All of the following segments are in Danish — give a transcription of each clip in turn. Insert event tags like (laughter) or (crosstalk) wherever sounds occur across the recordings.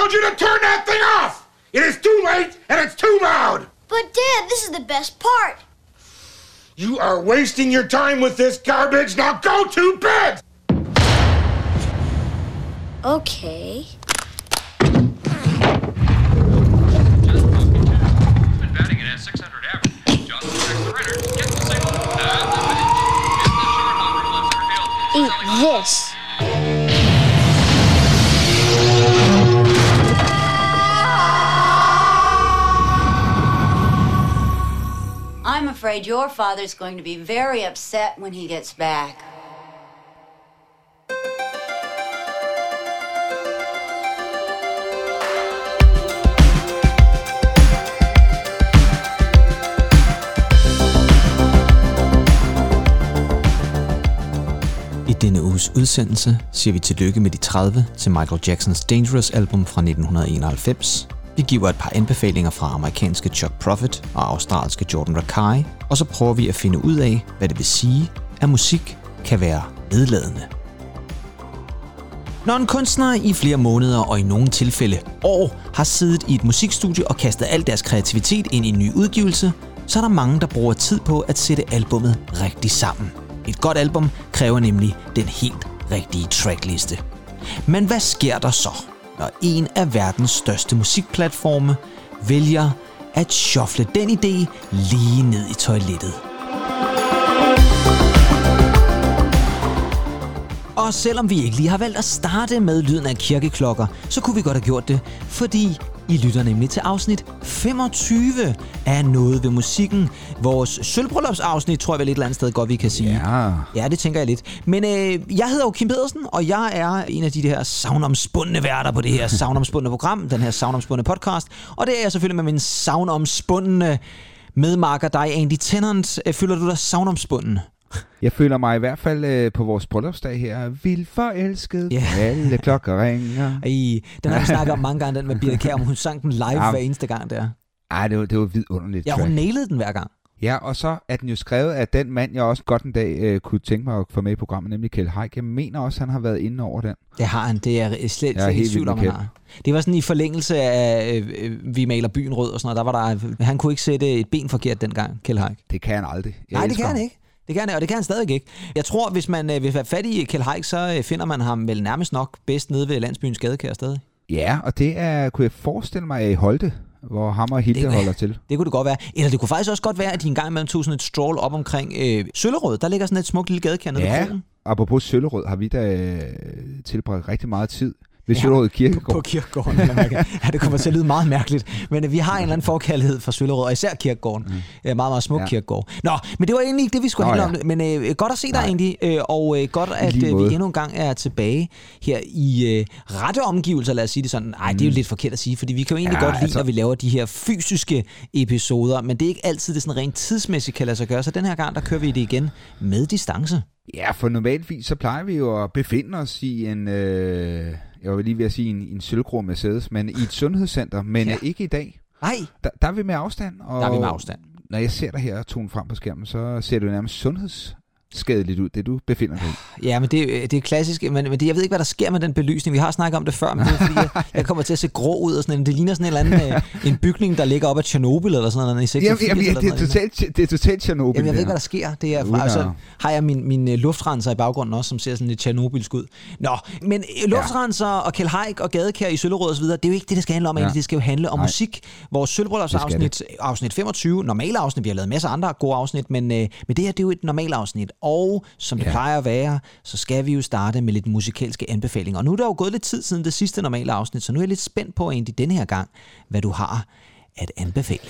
told you to turn that thing off! It is too late and it's too loud! But, Dad, this is the best part. You are wasting your time with this garbage. Now go to bed! Okay. Afraid your father's going to be very upset when he gets back. I denne uges udsendelse siger vi tillykke med de 30 til Michael Jacksons Dangerous album fra 1991. Vi giver et par anbefalinger fra amerikanske Chuck Prophet og australske Jordan Rakai, og så prøver vi at finde ud af, hvad det vil sige, at musik kan være nedladende. Når en kunstner i flere måneder og i nogle tilfælde år har siddet i et musikstudie og kastet al deres kreativitet ind i en ny udgivelse, så er der mange, der bruger tid på at sætte albummet rigtigt sammen. Et godt album kræver nemlig den helt rigtige trackliste. Men hvad sker der så, når en af verdens største musikplatforme vælger at shuffle den idé lige ned i toilettet? Og selvom vi ikke lige har valgt at starte med lyden af kirkeklokker, så kunne vi godt have gjort det, fordi i lytter nemlig til afsnit 25 af Noget ved musikken. Vores sølvbryllupsafsnit, tror jeg vel et eller andet sted godt, vi kan sige. Ja. Ja, det tænker jeg lidt. Men øh, jeg hedder jo Kim Pedersen, og jeg er en af de her savnomspundne værter på det her savnomspundne program, den her savnomspundne podcast. Og det er jeg selvfølgelig med min savnomspundne medmarker dig, Andy Tennant. Øh, Føler du dig savnomspunden? Jeg føler mig i hvert fald øh, på vores bryllupsdag her vildt forelsket. Ja. Alle klokker ringer. Ej, den har vi snakket om mange gange, den med Birte Kjær, hun sang den live Ja. hver eneste gang der. Ej, det var, det var vidunderligt Ja, track. hun nailede den hver gang. Ja, og så er den jo skrevet af den mand, jeg også godt en dag øh, kunne tænke mig at få med i programmet, nemlig Kjeld Haik. Jeg mener også, han har været inde over den. Det har han, det er jeg slet, Jeg er slet helt i tvivl om, han har. Det var sådan i forlængelse af, øh, øh, vi maler byen rød og sådan noget. Der var der, han kunne ikke sætte et ben forkert dengang, Kjell Haik. Det kan han aldrig. Jeg Nej, det kan han ikke. Det kan han, og det kan han stadig ikke. Jeg tror, hvis man øh, vil have fat i Kjell Haik, så øh, finder man ham vel nærmest nok bedst nede ved landsbyens gadekær stadig. Ja, og det er, kunne jeg forestille mig, er i Holte, hvor ham og Hilde Det- holder til. (laughs) Det kunne det godt være. Eller det kunne faktisk også godt være, at de en gang imellem tog sådan et stroll op omkring øh, Søllerød. Der ligger sådan et smukt lille gadekær nede ved Ja, krogen. apropos Søllerød har vi da øh, tilbragt rigtig meget tid ved Søllerød (laughs) På Kirkegård. kirkegården. vil jeg mærke. ja, det kommer til at lyde meget mærkeligt. Men øh, vi har en eller anden forkærlighed for Søllerød, og især kirkegården. Mm. Meget, meget smuk ja. Kirkegård. Nå, men det var egentlig ikke det, vi skulle Nå, handle ja. om. Men øh, godt at se dig Nej. egentlig, øh, og øh, godt, at øh, vi endnu en gang er tilbage her i øh, rette omgivelser, lad os sige det sådan. Nej, det er jo lidt forkert at sige, fordi vi kan jo egentlig Mm. Ja, godt lide, altså- når vi laver de her fysiske episoder, men det er ikke altid, det sådan rent tidsmæssigt kan lade sig gøre. Så den her gang, der kører vi det igen med distance. Ja, for normalvis så plejer vi jo at befinde os i en, øh, jeg vil lige ved at sige en, en sølvgrå Mercedes, men i et sundhedscenter, men Ja. ikke i dag. Nej, Der, der er vi med afstand. Og der er vi med afstand. Når jeg ser dig her tone frem på skærmen, så ser jo nærmest sundhedsskadeligt ud, det du befinder dig i. Ja, men det, det er klassisk, men, men det, jeg ved ikke, hvad der sker med den belysning. Vi har snakket om det før, men det er fordi, jeg, (laughs) jeg kommer til at se grå ud og sådan en, Det ligner sådan en eller anden øh, en bygning, der ligger op af Tjernobyl eller sådan noget i 86 Jamen, jamen, eller det, er noget. totalt, det er totalt Tjernobyl. Jamen, jeg ved ikke, hvad der sker. Det er Uden fra, at- så har jeg min, min øh, luftrenser i baggrunden også, som ser sådan lidt Tjernobylsk ud. Nå, men øh, luftrenser og Kjell Haik og Gadekær i Søllerød osv., det er jo ikke det, det skal handle om. Ja. Ja. Det skal jo handle om Nej. musik. Vores sølvbryllupsafsnit, afsnit 25, normale afsnit, vi har lavet masser af andre gode afsnit, men, øh, men det her, det er jo et normalt afsnit. Og som det Ja. plejer at være, så skal vi jo starte med lidt musikalske anbefalinger. Og nu er der jo gået lidt tid siden det sidste normale afsnit, så nu er jeg lidt spændt på, egentlig denne her gang, hvad du har at anbefale.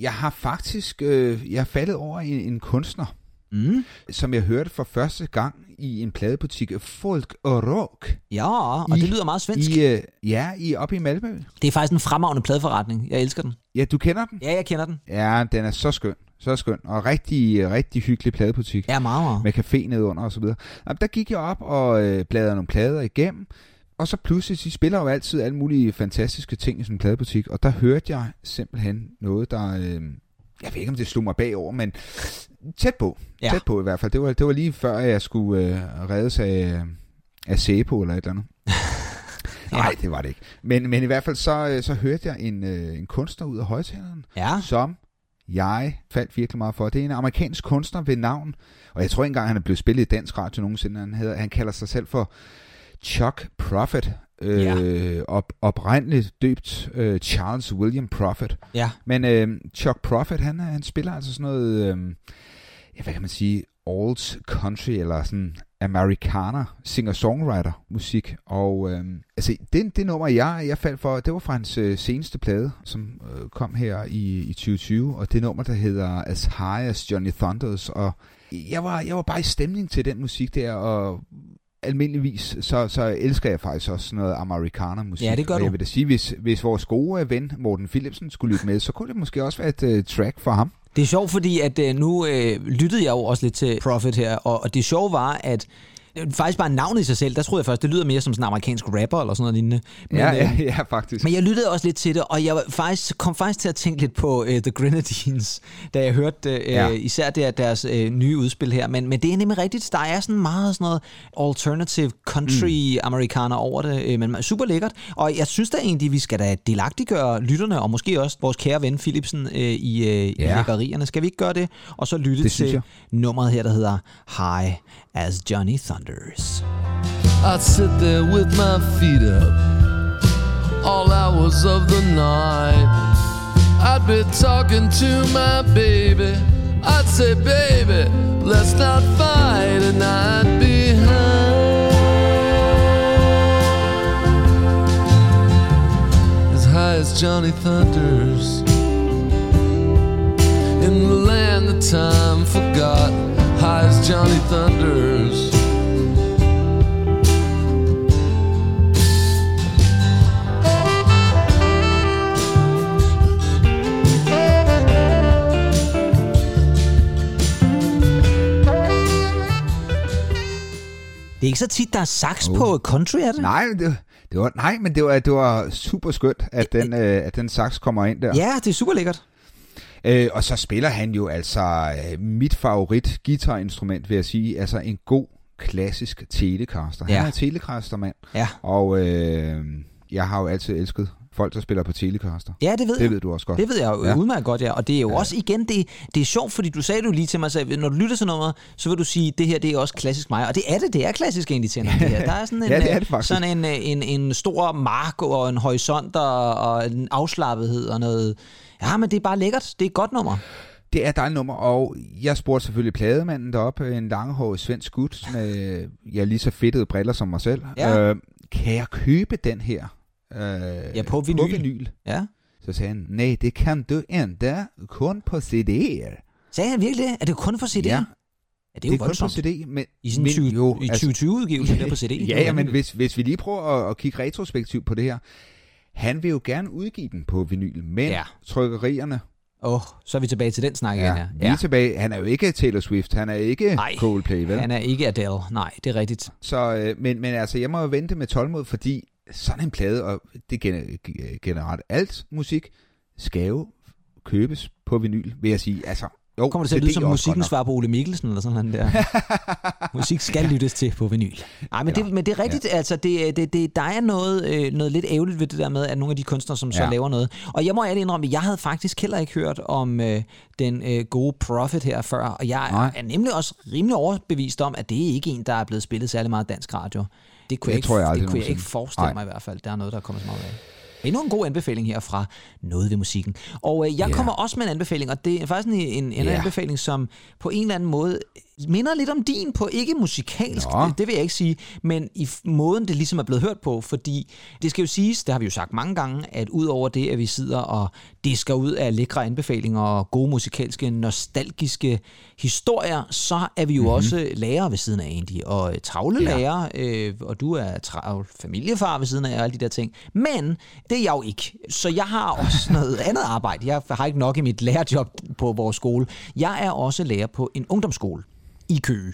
Jeg har faktisk øh, jeg er faldet over en, en kunstner, Mm. som jeg hørte for første gang i en pladebutik, Folk og Rock. Ja, og I- det lyder meget svensk. I, øh, ja, i oppe i Malmø. Det er faktisk en fremragende pladeforretning. Jeg elsker den. Ja, du kender den? Ja, jeg kender den. Ja, den er så skøn. Så skøn. Og rigtig, rigtig hyggelig pladebutik. Ja, meget, meget. Med café nede under og så videre. Jamen, der gik jeg op og øh, bladrede nogle plader igennem. Og så pludselig, de spiller jo altid alle mulige fantastiske ting i sådan en pladebutik. Og der hørte jeg simpelthen noget, der... Øh, jeg ved ikke, om det slog mig bagover, men tæt på. Ja. Ja. Tæt på i hvert fald. Det var, det var lige før, jeg skulle øh, reddes af, af Sæbo eller et eller andet. (laughs) Nej, det var det ikke. Men, men i hvert fald så, øh, så hørte jeg en, øh, en kunstner ud af højtaleren, Ja. som jeg faldt virkelig meget for. Det er en amerikansk kunstner ved navn, og jeg tror ikke engang, han er blevet spillet i dansk radio nogensinde. Han, hedder, han kalder sig selv for Chuck Prophet. Øh, Ja. op, oprindeligt døbt øh, Charles William Prophet. Ja. Men øh, Chuck Prophet, han, han spiller altså sådan noget, øh, ja, hvad kan man sige, old country, eller sådan amerikaner, singer-songwriter musik. Og øh, altså, det, det nummer, jeg, jeg faldt for, det var fra hans øh, seneste plade, som øh, kom her i, i 2020, og det nummer, der hedder As High as Johnny Thunders, og jeg var, jeg var bare i stemning til den musik der, og almindeligvis, så, så elsker jeg faktisk også sådan noget amerikaner-musik. Ja, det gør og du. jeg vil da sige, hvis, hvis vores gode ven Morten Philipsen skulle lytte med, så kunne det måske også være et uh, track for ham. Det er sjovt, fordi at øh, nu øh, lyttede jeg jo også lidt til Profit her, og, og det sjove var, at øh, faktisk bare navnet i sig selv, der troede jeg først, det lyder mere som sådan en amerikansk rapper eller sådan noget lignende. Men, ja, ja, ja, faktisk. Men jeg lyttede også lidt til det, og jeg faktisk, kom faktisk til at tænke lidt på uh, The Grenadines, da jeg hørte uh, Ja. især der, deres uh, nye udspil her. Men, men det er nemlig rigtigt, der er sådan meget sådan noget alternative country mm. amerikaner over det, uh, men super lækkert. Og jeg synes da egentlig, vi skal da delagtiggøre lytterne, og måske også vores kære ven Philipsen uh, i, uh, ja. i lækkerierne. Skal vi ikke gøre det? Og så lytte Det til nummeret her, der hedder High as Johnny Thunders. I'd sit there with my feet up all hours of the night. I'd be talking to my baby. I'd say, baby, let's not fight, and I'd be high. As high as Johnny Thunders. In the land that time forgot, as Johnny Thunders. Det er ikke så tit, der er sax Oh. på country, er det? Nej, det, det var, nej, men det var, det var super skønt, at den, øh, at den sax kommer ind der. Ja, det er super lækkert. Øh, og så spiller han jo altså øh, mit favorit guitarinstrument, vil jeg sige. Altså en god, klassisk telecaster. Han Ja. er telecaster-mand. Ja. Og øh, jeg har jo altid elsket folk, der spiller på telecaster. Ja, det ved Det jeg. ved du også godt. Det ved jeg jo Ja. udmærket godt, ja. Og det er jo ja. også igen, det, det er sjovt, fordi du sagde du lige til mig, så når du lytter til nummeret, så vil du sige, det her det er også klassisk mig. Og det er det, det er klassisk egentlig til det her. Der er sådan (laughs) en, Ja, det er øh, det faktisk. sådan en, øh, en, en stor mark og en horisont og, og en afslappethed og noget. Ja, men det er bare lækkert. Det er et godt nummer. Det er et dejligt nummer, og jeg spurgte selvfølgelig plademanden deroppe, en langhåret svensk gut med ja, lige så fedtede briller som mig selv. Ja. Øh, kan jeg købe den her? Øh, Ja, på vinyl. På vinyl. Ja. Så sagde han, nej, det kan du ikke, kun på CD'er. Sagde han virkelig? Er det kun for CD? Ja. ja det er jo det er kun på voldsomt. CD, men, I sådan men 20, jo, i altså- 2020-udgivelsen der på CD. (laughs) Ja, ja, men hvis, hvis vi lige prøver at, at kigge retrospektivt på det her, han vil jo gerne udgive den på vinyl, men Ja. ja. trykkerierne, Åh, oh, så er vi tilbage til den snak igen ja, her. lige tilbage, han er jo ikke Taylor Swift, han er ikke Nej. Coldplay, vel? Han er ikke Adele. Nej, det er rigtigt. Så, øh, men, men altså, jeg må jo vente med tålmod, fordi sådan en plade, og det er gen- generelt alt musik, skal jo købes på vinyl, vil jeg sige. Altså, jo, Kommer det til at lyde som er musikken svar på Ole Mikkelsen eller sådan noget der? (laughs) Musik skal lyttes til på vinyl. Nej, men, det, men det er rigtigt, ja. altså det, det, det, der er noget, øh, noget lidt ærgerligt ved det der med, at nogle af de kunstnere, som så Ja. laver noget. Og jeg må ærligt indrømme, at jeg havde faktisk heller ikke hørt om øh, den øh, gode Prophet her før, og jeg Nej. er nemlig også rimelig overbevist om, at det er ikke en, der er blevet spillet særlig meget dansk radio. Det kunne Det jeg, ikke, tror jeg aldrig det kunne jeg ikke forestille Nej. mig i hvert fald. Der er noget, der kommer så meget af. Endnu en god anbefaling her fra Noget ved musikken. Og øh, jeg Ja. kommer også med en anbefaling, og det er faktisk en, en, en Ja. anbefaling, som på en eller anden måde minder lidt om din på ikke musikalsk, Nå. det, vil jeg ikke sige, men i måden, det ligesom er blevet hørt på, fordi det skal jo siges, det har vi jo sagt mange gange, at ud over det, at vi sidder og disker ud af lækre anbefalinger og gode musikalske, nostalgiske historier, så er vi jo mm-hmm. også lærere ved siden af egentlig, og øh, travle Ja. øh, og du er travl familiefar ved siden af og alle de der ting. Men det er jeg jo ikke. Så jeg har også (laughs) noget andet arbejde. Jeg har ikke nok i mit lærerjob på vores skole. Jeg er også lærer på en ungdomsskole. I Køge.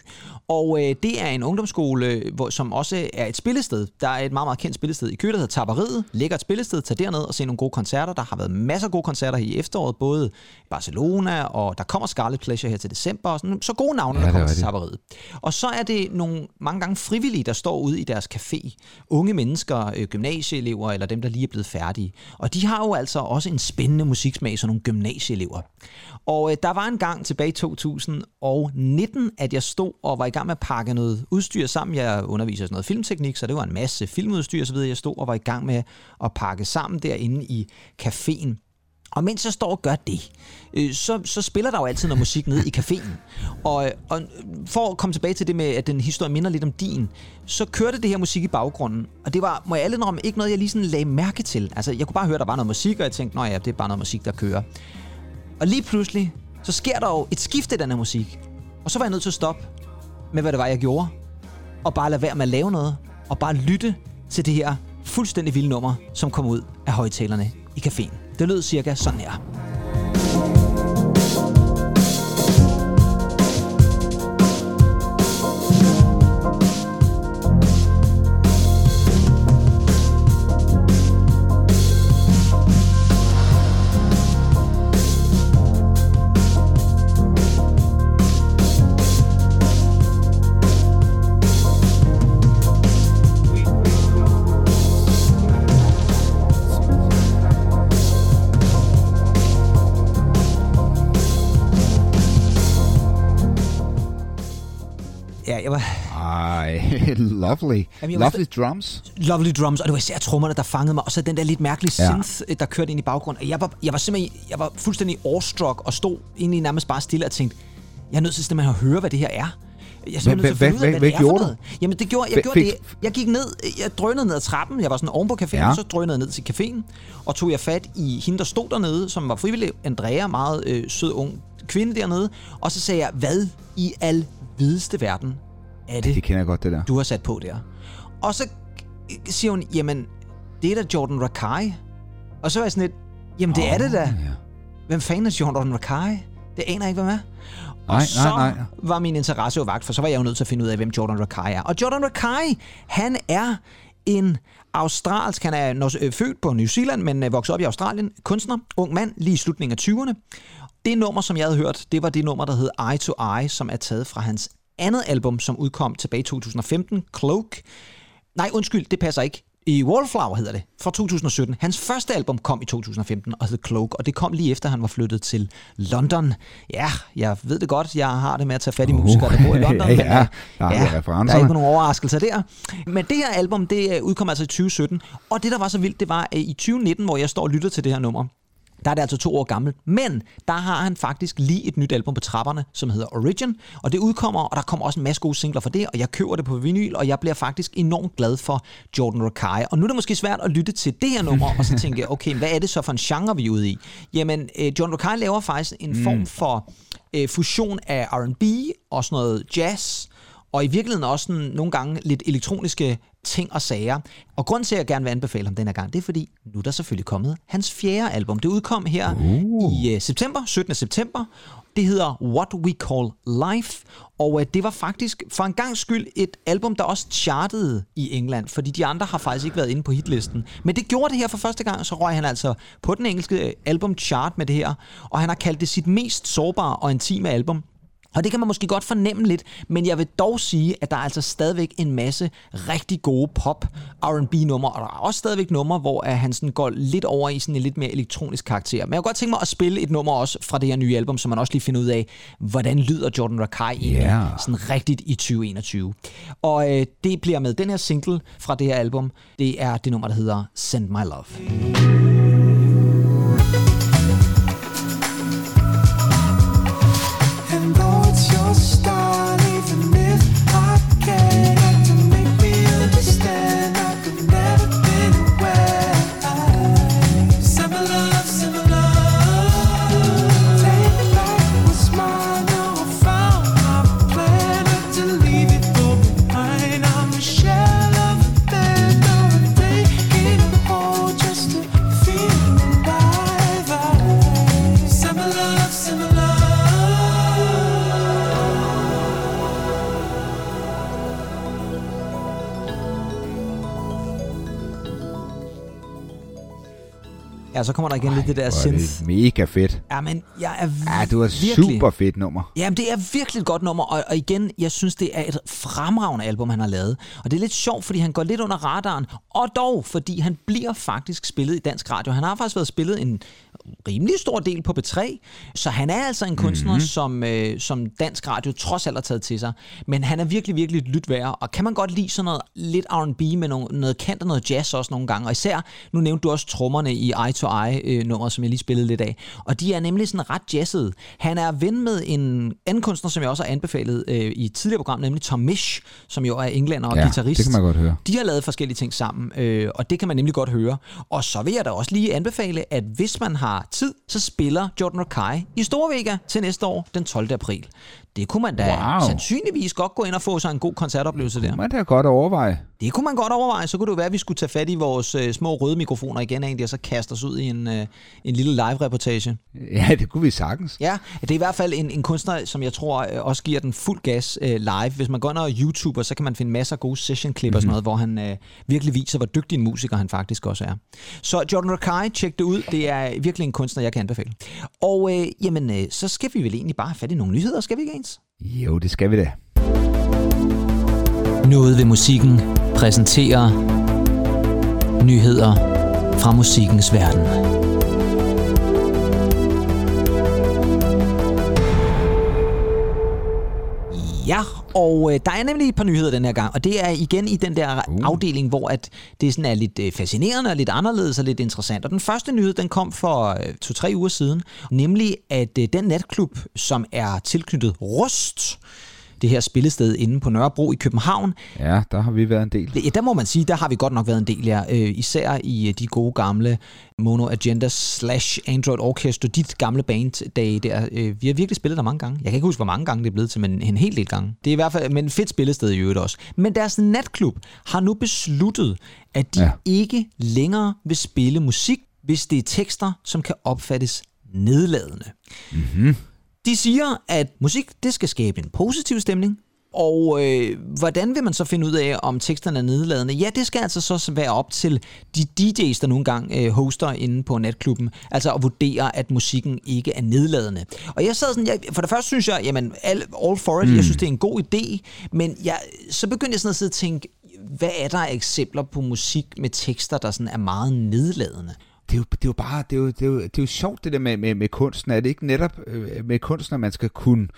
Og øh, det er en ungdomsskole, hvor, som også er et spillested. Der er et meget, meget kendt spillested i Køge, der hedder Tapperiet. Lækker et spillested. Tag derned og se nogle gode koncerter. Der har været masser af gode koncerter i efteråret, både Barcelona, og der kommer Scarlet Pleasure her til december. Og sådan, så gode navne, Ja, der er kommer til. Tapperiet. Og så er det nogle mange gange frivillige, der står ude i deres café. Unge mennesker, øh, gymnasieelever eller dem, der lige er blevet færdige. Og de har jo altså også en spændende musiksmag, sådan nogle gymnasieelever. Og øh, der var en gang tilbage i 2019, at jeg stod og var i gang med at pakke noget udstyr sammen. Jeg underviser i sådan noget filmteknik, så det var en masse filmudstyr osv. Jeg stod og var i gang med at pakke sammen derinde i caféen. Og mens jeg står og gør det, øh, så, så spiller der jo altid noget musik nede i caféen. Og, og for at komme tilbage til det med, at den historie minder lidt om din, så kørte det her musik i baggrunden. Og det var, må jeg alle om, ikke noget, jeg lige sådan lagde mærke til. Altså, jeg kunne bare høre, at der var noget musik, og jeg tænkte, nej ja, det er bare noget musik, der kører. Og lige pludselig, så sker der jo et skifte i den her musik. Og så var jeg nødt til at stoppe med, hvad det var, jeg gjorde. Og bare lade være med at lave noget. Og bare lytte til det her fuldstændig vilde nummer, som kom ud af højtalerne i caféen. Det lød cirka sådan her. Lovely. Jamen, lovely drums. Lovely drums, og det var især trommerne, der fangede mig, og så den der lidt mærkelige Ja. synth, ja. der kørte ind i baggrunden. Og Jeg var, jeg var simpelthen jeg var fuldstændig awestruck og stod egentlig nærmest bare stille og tænkte, jeg er nødt til simpelthen at høre, hvad det her er. Jeg Hvad- hvad- hvad, hvad for gjorde du? Jamen det gjorde, jeg Fik- gjorde det. Jeg gik ned, jeg drønede ned ad trappen, jeg var sådan oven på caféen, ja. så drønede jeg ned til caféen, og tog jeg fat i hende, der stod dernede, som var frivillig, Andrea, meget øh, sød ung kvinde dernede, og så sagde jeg, hvad i al videste verden er det, Det kender jeg godt, det der. du har sat på der. Og så siger hun, jamen, det er da Jordan Rakai. Og så var jeg sådan lidt, jamen det er det da. Ja. Hvem fanden er Jordan Rakai? Det aner jeg ikke, hvem er. Nej, og så nej, nej. var min interesse jo vagt, for så var jeg jo nødt til at finde ud af, hvem Jordan Rakai er. Og Jordan Rakai, han er en australsk, han er øh, født på New Zealand, men øh, vokset op i Australien, kunstner, ung mand, lige i slutningen af 20'erne. Det nummer, som jeg havde hørt, det var det nummer, der hed Eye to Eye, som er taget fra hans andet album, som udkom tilbage i 2015, Cloak. Nej, undskyld, det passer ikke. I Wallflower hedder det, fra 2017. Hans første album kom i 2015 og hed Cloak, og det kom lige efter, han var flyttet til London. Ja, jeg ved det godt, jeg har det med at tage fat i musikere, der bor i (laughs) London. ja, ja, øh, der er ja, referencerne. der er ikke nogen overraskelser der. Men det her album, det øh, udkom altså i 2017, og det, der var så vildt, det var at i 2019, hvor jeg står og lytter til det her nummer, der er det altså to år gammelt. Men der har han faktisk lige et nyt album på trapperne, som hedder Origin. Og det udkommer, og der kommer også en masse gode singler for det, og jeg køber det på vinyl, og jeg bliver faktisk enormt glad for Jordan Rakai. Og nu er det måske svært at lytte til det her nummer, og så tænke, (laughs) okay, hvad er det så for en genre, vi er ude i? Jamen, øh, Jordan Rakai laver faktisk en mm. form for øh, fusion af R&B og sådan noget jazz, og i virkeligheden også sådan, nogle gange lidt elektroniske ting og sager. Og grunden til, at jeg gerne vil anbefale ham den her gang, det er fordi, nu er der selvfølgelig kommet hans fjerde album. Det udkom her uh. i uh, september, 17. september. Det hedder What We Call Life, og uh, det var faktisk for en gang skyld et album, der også chartede i England, fordi de andre har faktisk ikke været inde på hitlisten. Men det gjorde det her for første gang, så røg han altså på den engelske album chart med det her, og han har kaldt det sit mest sårbare og intime album. Og det kan man måske godt fornemme lidt, men jeg vil dog sige, at der er altså stadigvæk en masse rigtig gode pop R&B numre, og der er også stadigvæk numre, hvor han sådan går lidt over i sådan en lidt mere elektronisk karakter. Men jeg kunne godt tænke mig at spille et nummer også fra det her nye album, så man også lige finder ud af, hvordan lyder Jordan Rakai egentlig Ja. sådan rigtigt i 2021. Og øh, det bliver med den her single fra det her album. Det er det nummer, der hedder Send My Love. Ja, så kommer der igen lidt det der er synth. det mega fedt. Ja, men jeg er Ja, det var et virkelig... super fedt nummer. Jamen, det er virkelig et godt nummer, og, og igen, jeg synes, det er et fremragende album, han har lavet. Og det er lidt sjovt, fordi han går lidt under radaren, og dog, fordi han bliver faktisk spillet i dansk radio. Han har faktisk været spillet en rimelig stor del på B3, så han er altså en kunstner, mm-hmm. som, øh, som dansk radio trods alt har taget til sig. Men han er virkelig, virkelig lyt værd, og kan man godt lide sådan noget lidt R&B med noget, noget kant og noget jazz også nogle gange, og især, nu nævnte du også trommerne i Eye to Eye nummer, som jeg lige spillede lidt af, og de er nemlig sådan ret jazzede. Han er ven med en anden kunstner, som jeg også har anbefalet øh, i et tidligere program, nemlig Tom Misch, som jo er englænder og Ja, guitarist. det kan man godt høre. De har lavet forskellige ting sammen, øh, og det kan man nemlig godt høre. Og så vil jeg da også lige anbefale, at hvis man har tid, så spiller Jordan Rakai i Storvega til næste år, den 12. april. Det kunne man da Wow. sandsynligvis godt gå ind og få sig en god koncertoplevelse der. Man da godt overveje. Det kunne man godt overveje. Så kunne det jo være, at vi skulle tage fat i vores øh, små røde mikrofoner igen egentlig, og så kaste os ud i en, øh, en lille live-reportage. Ja, det kunne vi sagtens. Ja, det er i hvert fald en, en kunstner, som jeg tror øh, også giver den fuld gas øh, live. Hvis man går ind og YouTuber, så kan man finde masser af gode session-klip mm-hmm. og sådan noget, hvor han øh, virkelig viser, hvor dygtig en musiker han faktisk også er. Så Jordan Rakai, tjek det ud. Det er virkelig en kunstner, jeg kan anbefale. Og øh, jamen, øh, så skal vi vel egentlig bare have fat i nogle nyheder, skal vi ikke ens? Jo, det skal vi da. Noget ved musikken præsenterer nyheder fra musikkens verden. Ja, og øh, der er nemlig et par nyheder den her gang, og det er igen i den der uh. afdeling, hvor at det sådan er lidt øh, fascinerende og lidt anderledes og lidt interessant. Og den første nyhed, den kom for øh, to-tre uger siden, nemlig at øh, den natklub, som er tilknyttet Rust, det her spillested inde på Nørrebro i København, Ja, der har vi været en del. Ja, der må man sige, der har vi godt nok været en del, ja. Øh, især i øh, de gode gamle Mono Agenda slash Android Orchestra, dit gamle banddage der. Øh, vi har virkelig spillet der mange gange. Jeg kan ikke huske, hvor mange gange det er blevet til, men en hel del gange. Det er i hvert fald men et fedt spillested i øvrigt også. Men deres natklub har nu besluttet, at de ja. Ikke længere vil spille musik, hvis det er tekster, som kan opfattes nedladende. De siger, at musik det skal skabe en positiv stemning, og øh, hvordan vil man så finde ud af, om teksterne er nedladende? Ja, det skal altså så være op til de DJ's, der nogle gange øh, hoster inde på natklubben, altså at vurdere, at musikken ikke er nedladende. Og jeg sad sådan, jeg, for det første synes jeg, jamen, all, all for it, mm. jeg synes, det er en god idé, men jeg, så begyndte jeg sådan at sidde og tænke, hvad er der eksempler på musik med tekster, der sådan er meget nedladende? Det er, jo, det er jo bare, det er jo, det er jo, det er jo sjovt det der med, med, med kunsten. Er det ikke netop øh, med kunsten, at man skal kunne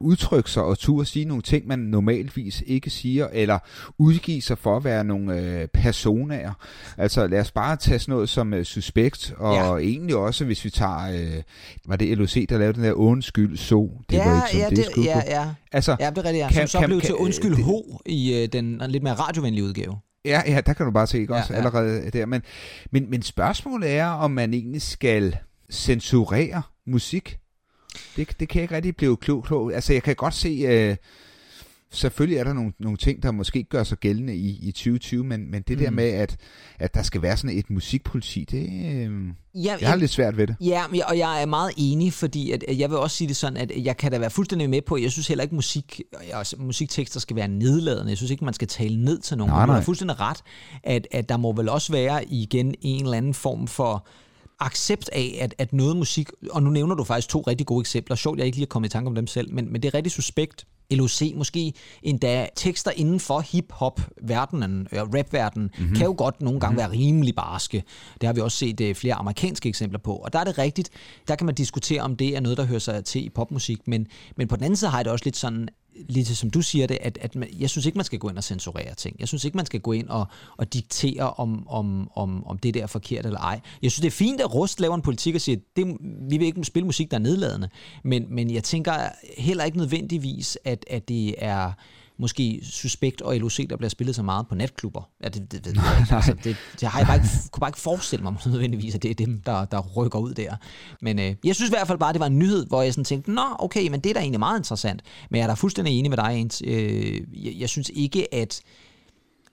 udtrykke sig og turde sige nogle ting, man normalvis ikke siger, eller udgive sig for at være nogle øh, personaer. Altså lad os bare tage sådan noget som øh, Suspekt, og Ja. egentlig også, hvis vi tager, øh, var det LOC, der lavede den der undskyld så, det ja, var ikke som ja, det, det, skulle ja, ja. Altså, Ja, det er rigtigt, ja. kan- Som så kan- blev kan- til Undskyld det- Ho i øh, den lidt mere radiovenlige udgave. Ja, ja, der kan du bare se, ikke Ja, også, ja. allerede der. Men, men, men spørgsmålet er, om man egentlig skal censurere musik. Det, det kan jeg ikke rigtig blive klog på. Altså, jeg kan godt se, øh, selvfølgelig er der nogle, nogle ting, der måske ikke gør sig gældende i, i 2020, men, men det mm. der med, at, at der skal være sådan et musikpoliti, det, øh, Ja, jeg har lidt svært ved det. Ja, og jeg er meget enig, fordi at, at jeg vil også sige det sådan, at jeg kan da være fuldstændig med på, jeg synes heller ikke, musik, altså, musiktekster skal være nedladende. Jeg synes ikke, man skal tale ned til nogen. Nej, Men Du nej. har fuldstændig ret, at, at der må vel også være igen en eller anden form for accept af, at, at noget musik, og nu nævner du faktisk to rigtig gode eksempler, sjovt, jeg ikke lige er kommet i tanke om dem selv, men, men det er rigtig suspekt. LOC, måske endda tekster inden for hip-hop-verdenen, øh, rap-verdenen, mm-hmm. kan jo godt nogle gange mm-hmm. være rimelig barske. Det har vi også set øh, flere amerikanske eksempler på. Og der er det rigtigt, der kan man diskutere, om det er noget, der hører sig til i popmusik, men, men på den anden side har jeg det også lidt sådan, lidt som du siger det, at, at man, jeg synes ikke, man skal gå ind og censurere ting. Jeg synes ikke, man skal gå ind og, og diktere, om, om, om, om det der er forkert eller ej. Jeg synes, det er fint, at Rust laver en politik og siger, det, vi vil ikke spille musik, der er nedladende. Men, men jeg tænker heller ikke nødvendigvis, at, at det er måske Suspekt og LOC, der bliver spillet så meget på natklubber. Ja, det, det, det, ved jeg (laughs) ikke. altså, det, det har jeg bare ikke, kunne bare ikke forestille mig nødvendigvis, at det er dem, der, der rykker ud der. Men øh, jeg synes i hvert fald bare, at det var en nyhed, hvor jeg sådan tænkte, nå, okay, men det er da egentlig meget interessant. Men jeg er da fuldstændig enig med dig, Jens. Øh, jeg, jeg synes ikke, at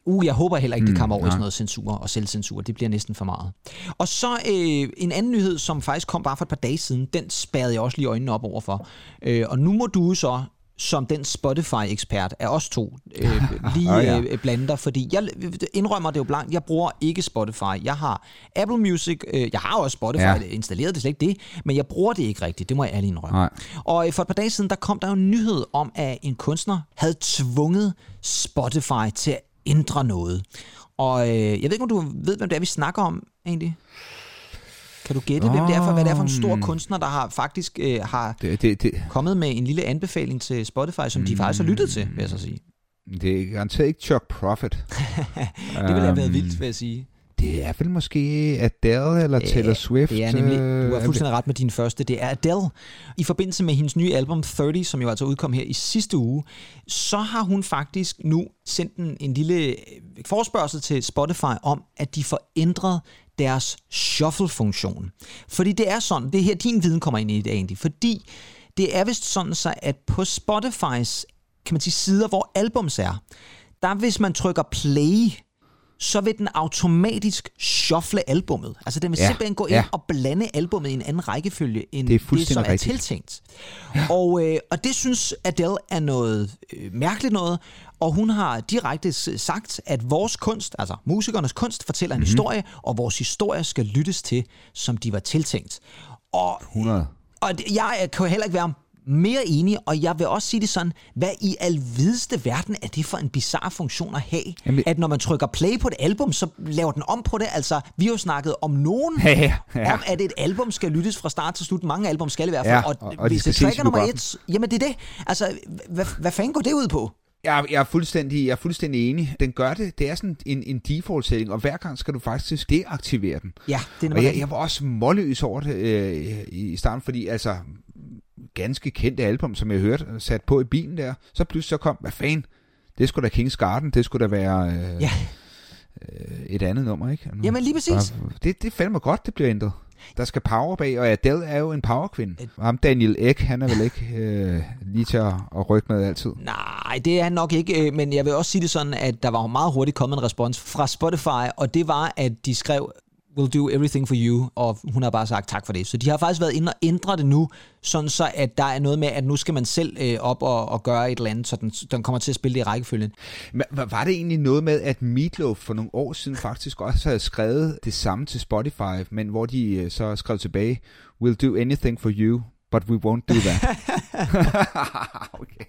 Uh, jeg håber heller ikke, det Mm, kommer over i nej. sådan noget censur og selvcensur. Det bliver næsten for meget. Og så øh, en anden nyhed, som faktisk kom bare for et par dage siden, den spærrede jeg også lige øjnene op over for. Øh, og nu må du så som den Spotify-ekspert af os to øh, (laughs) lige Ah, ja. øh, blander, fordi jeg indrømmer det jo blankt, jeg bruger ikke Spotify. Jeg har Apple Music, øh, jeg har også Spotify ja. installeret, det er slet ikke det, men jeg bruger det ikke rigtigt, det må jeg ærligt indrømme. Nej. Og øh, for et par dage siden, der kom der jo en nyhed om, at en kunstner havde tvunget Spotify til at ændre noget. Og øh, jeg ved ikke, om du ved, hvem det er, vi snakker om egentlig? Kan du gætte, hvem det er for, hvad det er for en stor kunstner, der har faktisk øh, har Det, det, det, kommet med en lille anbefaling til Spotify, som de faktisk har lyttet til, vil jeg så sige. det er garanteret ikke Chuck Prophet. (laughs) Det ville have været vildt, vil jeg sige. Det er vel måske Adele eller Taylor Swift. Det er nemlig, du har øh, fuldstændig ret med din første, det er Adele. I forbindelse med hendes nye album 30, som jo altså udkom her i sidste uge, så har hun faktisk nu sendt en, en lille øh, forspørgsel til Spotify om, at de får ændret deres shuffle-funktion. Fordi det er sådan, det er her din viden kommer ind i det egentlig, fordi det er vist sådan så, at på Spotifys kan man sige, sider, hvor albums er, der hvis man trykker play, så vil den automatisk shuffle albummet. Altså den vil Ja, ja, simpelthen gå ind ja. ja. og blande albummet i en anden rækkefølge, end Det er det, så er rigtigt. tiltænkt. Og, øh, og det synes Adele er noget øh, mærkeligt noget, og hun har direkte sagt, at vores kunst, altså musikernes kunst, fortæller en historie, og vores historie skal lyttes til, som de var tiltænkt. Og 100. og jeg kan jo heller ikke være mere enig, og jeg vil også sige det sådan, hvad i alvideste verden er det for en bizarre funktion at have? Jamen- at når man trykker play på et album, så laver den om på det. Altså, vi har jo snakket om nogen, Ja, ja, om at et album skal lyttes fra start til slut. Mange album skal i hvert fald. Ja, og, og- og hvis det track ses i er nummer et, jamen det er det. Altså, hvad, hvad fanden går det ud på? Jeg, jeg, er fuldstændig, jeg er fuldstændig enig. Den gør det. Det er sådan en, en default-setting, og hver gang skal du faktisk deaktivere den. Ja, det er Og jeg, jeg var også målløs over det øh, i starten, fordi altså ganske kendte album, som jeg hørte, sat på i bilen der, så pludselig så kom, hvad fanden, det skulle da King's Garden, det skulle da være øh, Ja. øh, et andet nummer, ikke? Nu- Jamen, lige præcis. Og Det, det er fandme godt, det bliver ændret. Der skal power bag, og Adele er jo en powerkvinde. Og ham Daniel Ek, han er vel ikke øh, lige til at, at rykke med altid. Nej, det er han nok ikke, øh, men jeg vil også sige det sådan, at der var meget hurtigt kommet en respons fra Spotify, og det var, at de skrev, will do everything for you, og hun har bare sagt tak for det. Så de har faktisk været inde og ændre det nu, sådan så at der er noget med, at nu skal man selv øh, op og, og gøre et eller andet, så den, den kommer til at spille det i rækkefølgen. Men var- det egentlig noget med, at Meatloaf for nogle år siden faktisk også havde skrevet det samme til Spotify, men hvor de øh, så skrev tilbage, we'll do anything for you, but we won't do that. (laughs) (laughs) okay.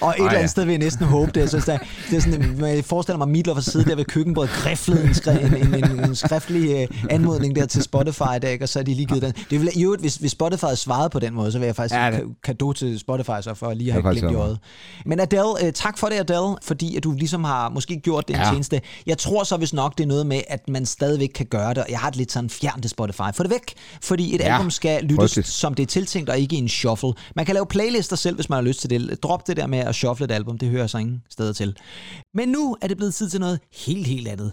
Og et Ej, eller ja. andet sted vil jeg næsten håbe det. Jeg synes, det, er, det er sådan, jeg forestiller mig Meatloaf at sidde der ved køkkenbordet, griflet en, skri, en, en, en, en skriftlig uh, anmodning der til Spotify, der, ikke? og så er de lige givet den. Det vil, øvrigt, hvis, hvis Spotify svaret på den måde, så vil jeg faktisk Ja, det- ka- kado til Spotify så for lige at Det have glimt i øjet. Men Adele, uh, tak for det Adele, fordi at du ligesom har måske gjort det en Ja. tjeneste. Jeg tror så hvis nok, det er noget med, at man stadigvæk kan gøre det, og jeg har det lidt sådan fjern til Spotify. Få det væk, fordi et Ja, album skal lyttes frygteligt. som det er tiltænkt, og ikke i en shuffle. Man kan lave playlister selv, hvis man har lyst til det. Drop det der med at shuffle et album, det hører så ingen steder til. Men nu er det blevet tid til noget helt, helt andet.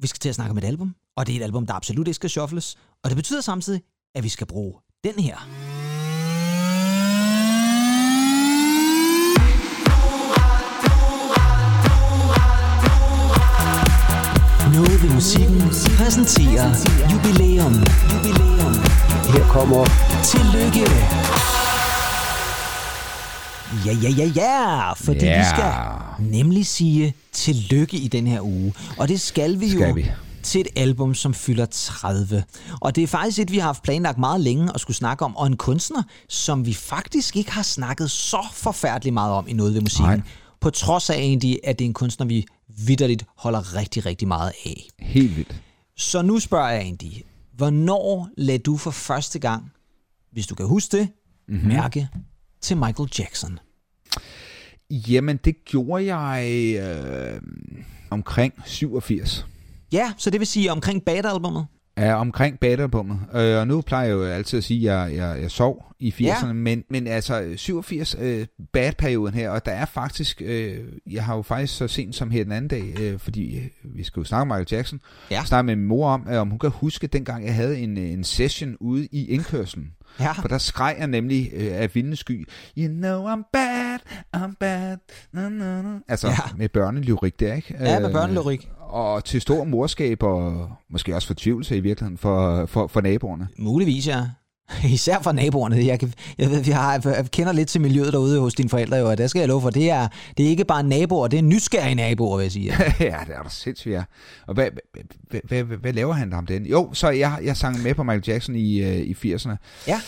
Vi skal til at snakke om et album, og det er et album, der absolut ikke skal shuffles. Og det betyder samtidig, at vi skal bruge den her. Noget ved musikken præsenterer jubilæum. Jubilæum. Her kommer Tillykke! Ja, ja, ja, ja, fordi Ja. vi skal nemlig sige tillykke i den her uge. Og det skal vi Skal jo vi. til et album, som fylder 30. Og det er faktisk et, vi har haft planlagt meget længe at skulle snakke om, og en kunstner, som vi faktisk ikke har snakket så forfærdeligt meget om i noget ved musikken. Nej. På trods af egentlig, at det er en kunstner, vi vidderligt holder rigtig, rigtig meget af. Helt vildt. Så nu spørger jeg egentlig, hvornår lagde du for første gang, hvis du kan huske det, Mhm. mm-hmm. mærke til Michael Jackson? Jamen, det gjorde jeg øh, omkring 87. Ja, så det vil sige omkring Bad-albummet? Ja, omkring baderbummet. Øh, og nu plejer jeg jo altid at sige, at jeg, jeg, jeg sov i 80'erne, Ja. men, men altså 87 øh, bad-perioden her, og der er faktisk, øh, jeg har jo faktisk så sent som her den anden dag, øh, fordi øh, vi skal jo snakke om Michael Jackson, Ja. snakke med min mor om, øh, om hun kan huske dengang, jeg havde en, øh, en session ude i indkørselen. Ja. For der skreg jeg nemlig øh, af vildende sky, You know I'm bad, I'm bad, na, na, na. Altså Ja. med børnelyrik der, ikke? Ja, med Øh, børnelyrik. og til stor morskab og måske også fortvivlelse i virkeligheden for, for, for naboerne. Muligvis, ja. (laughs) Især for naboerne. Jeg, kan, jeg, ved, jeg, har, jeg kender lidt til miljøet derude hos dine forældre, jo, og der skal jeg love for, det er, det er ikke bare naboer, det er nysgerrige naboer, vil jeg sige. (laughs) ja, det er da sindssygt, ja. Og hvad, hvad, hvad, hvad, hvad laver han der om den? Jo, så jeg, jeg sang med på Michael Jackson i, øh, i 80'erne. Ja.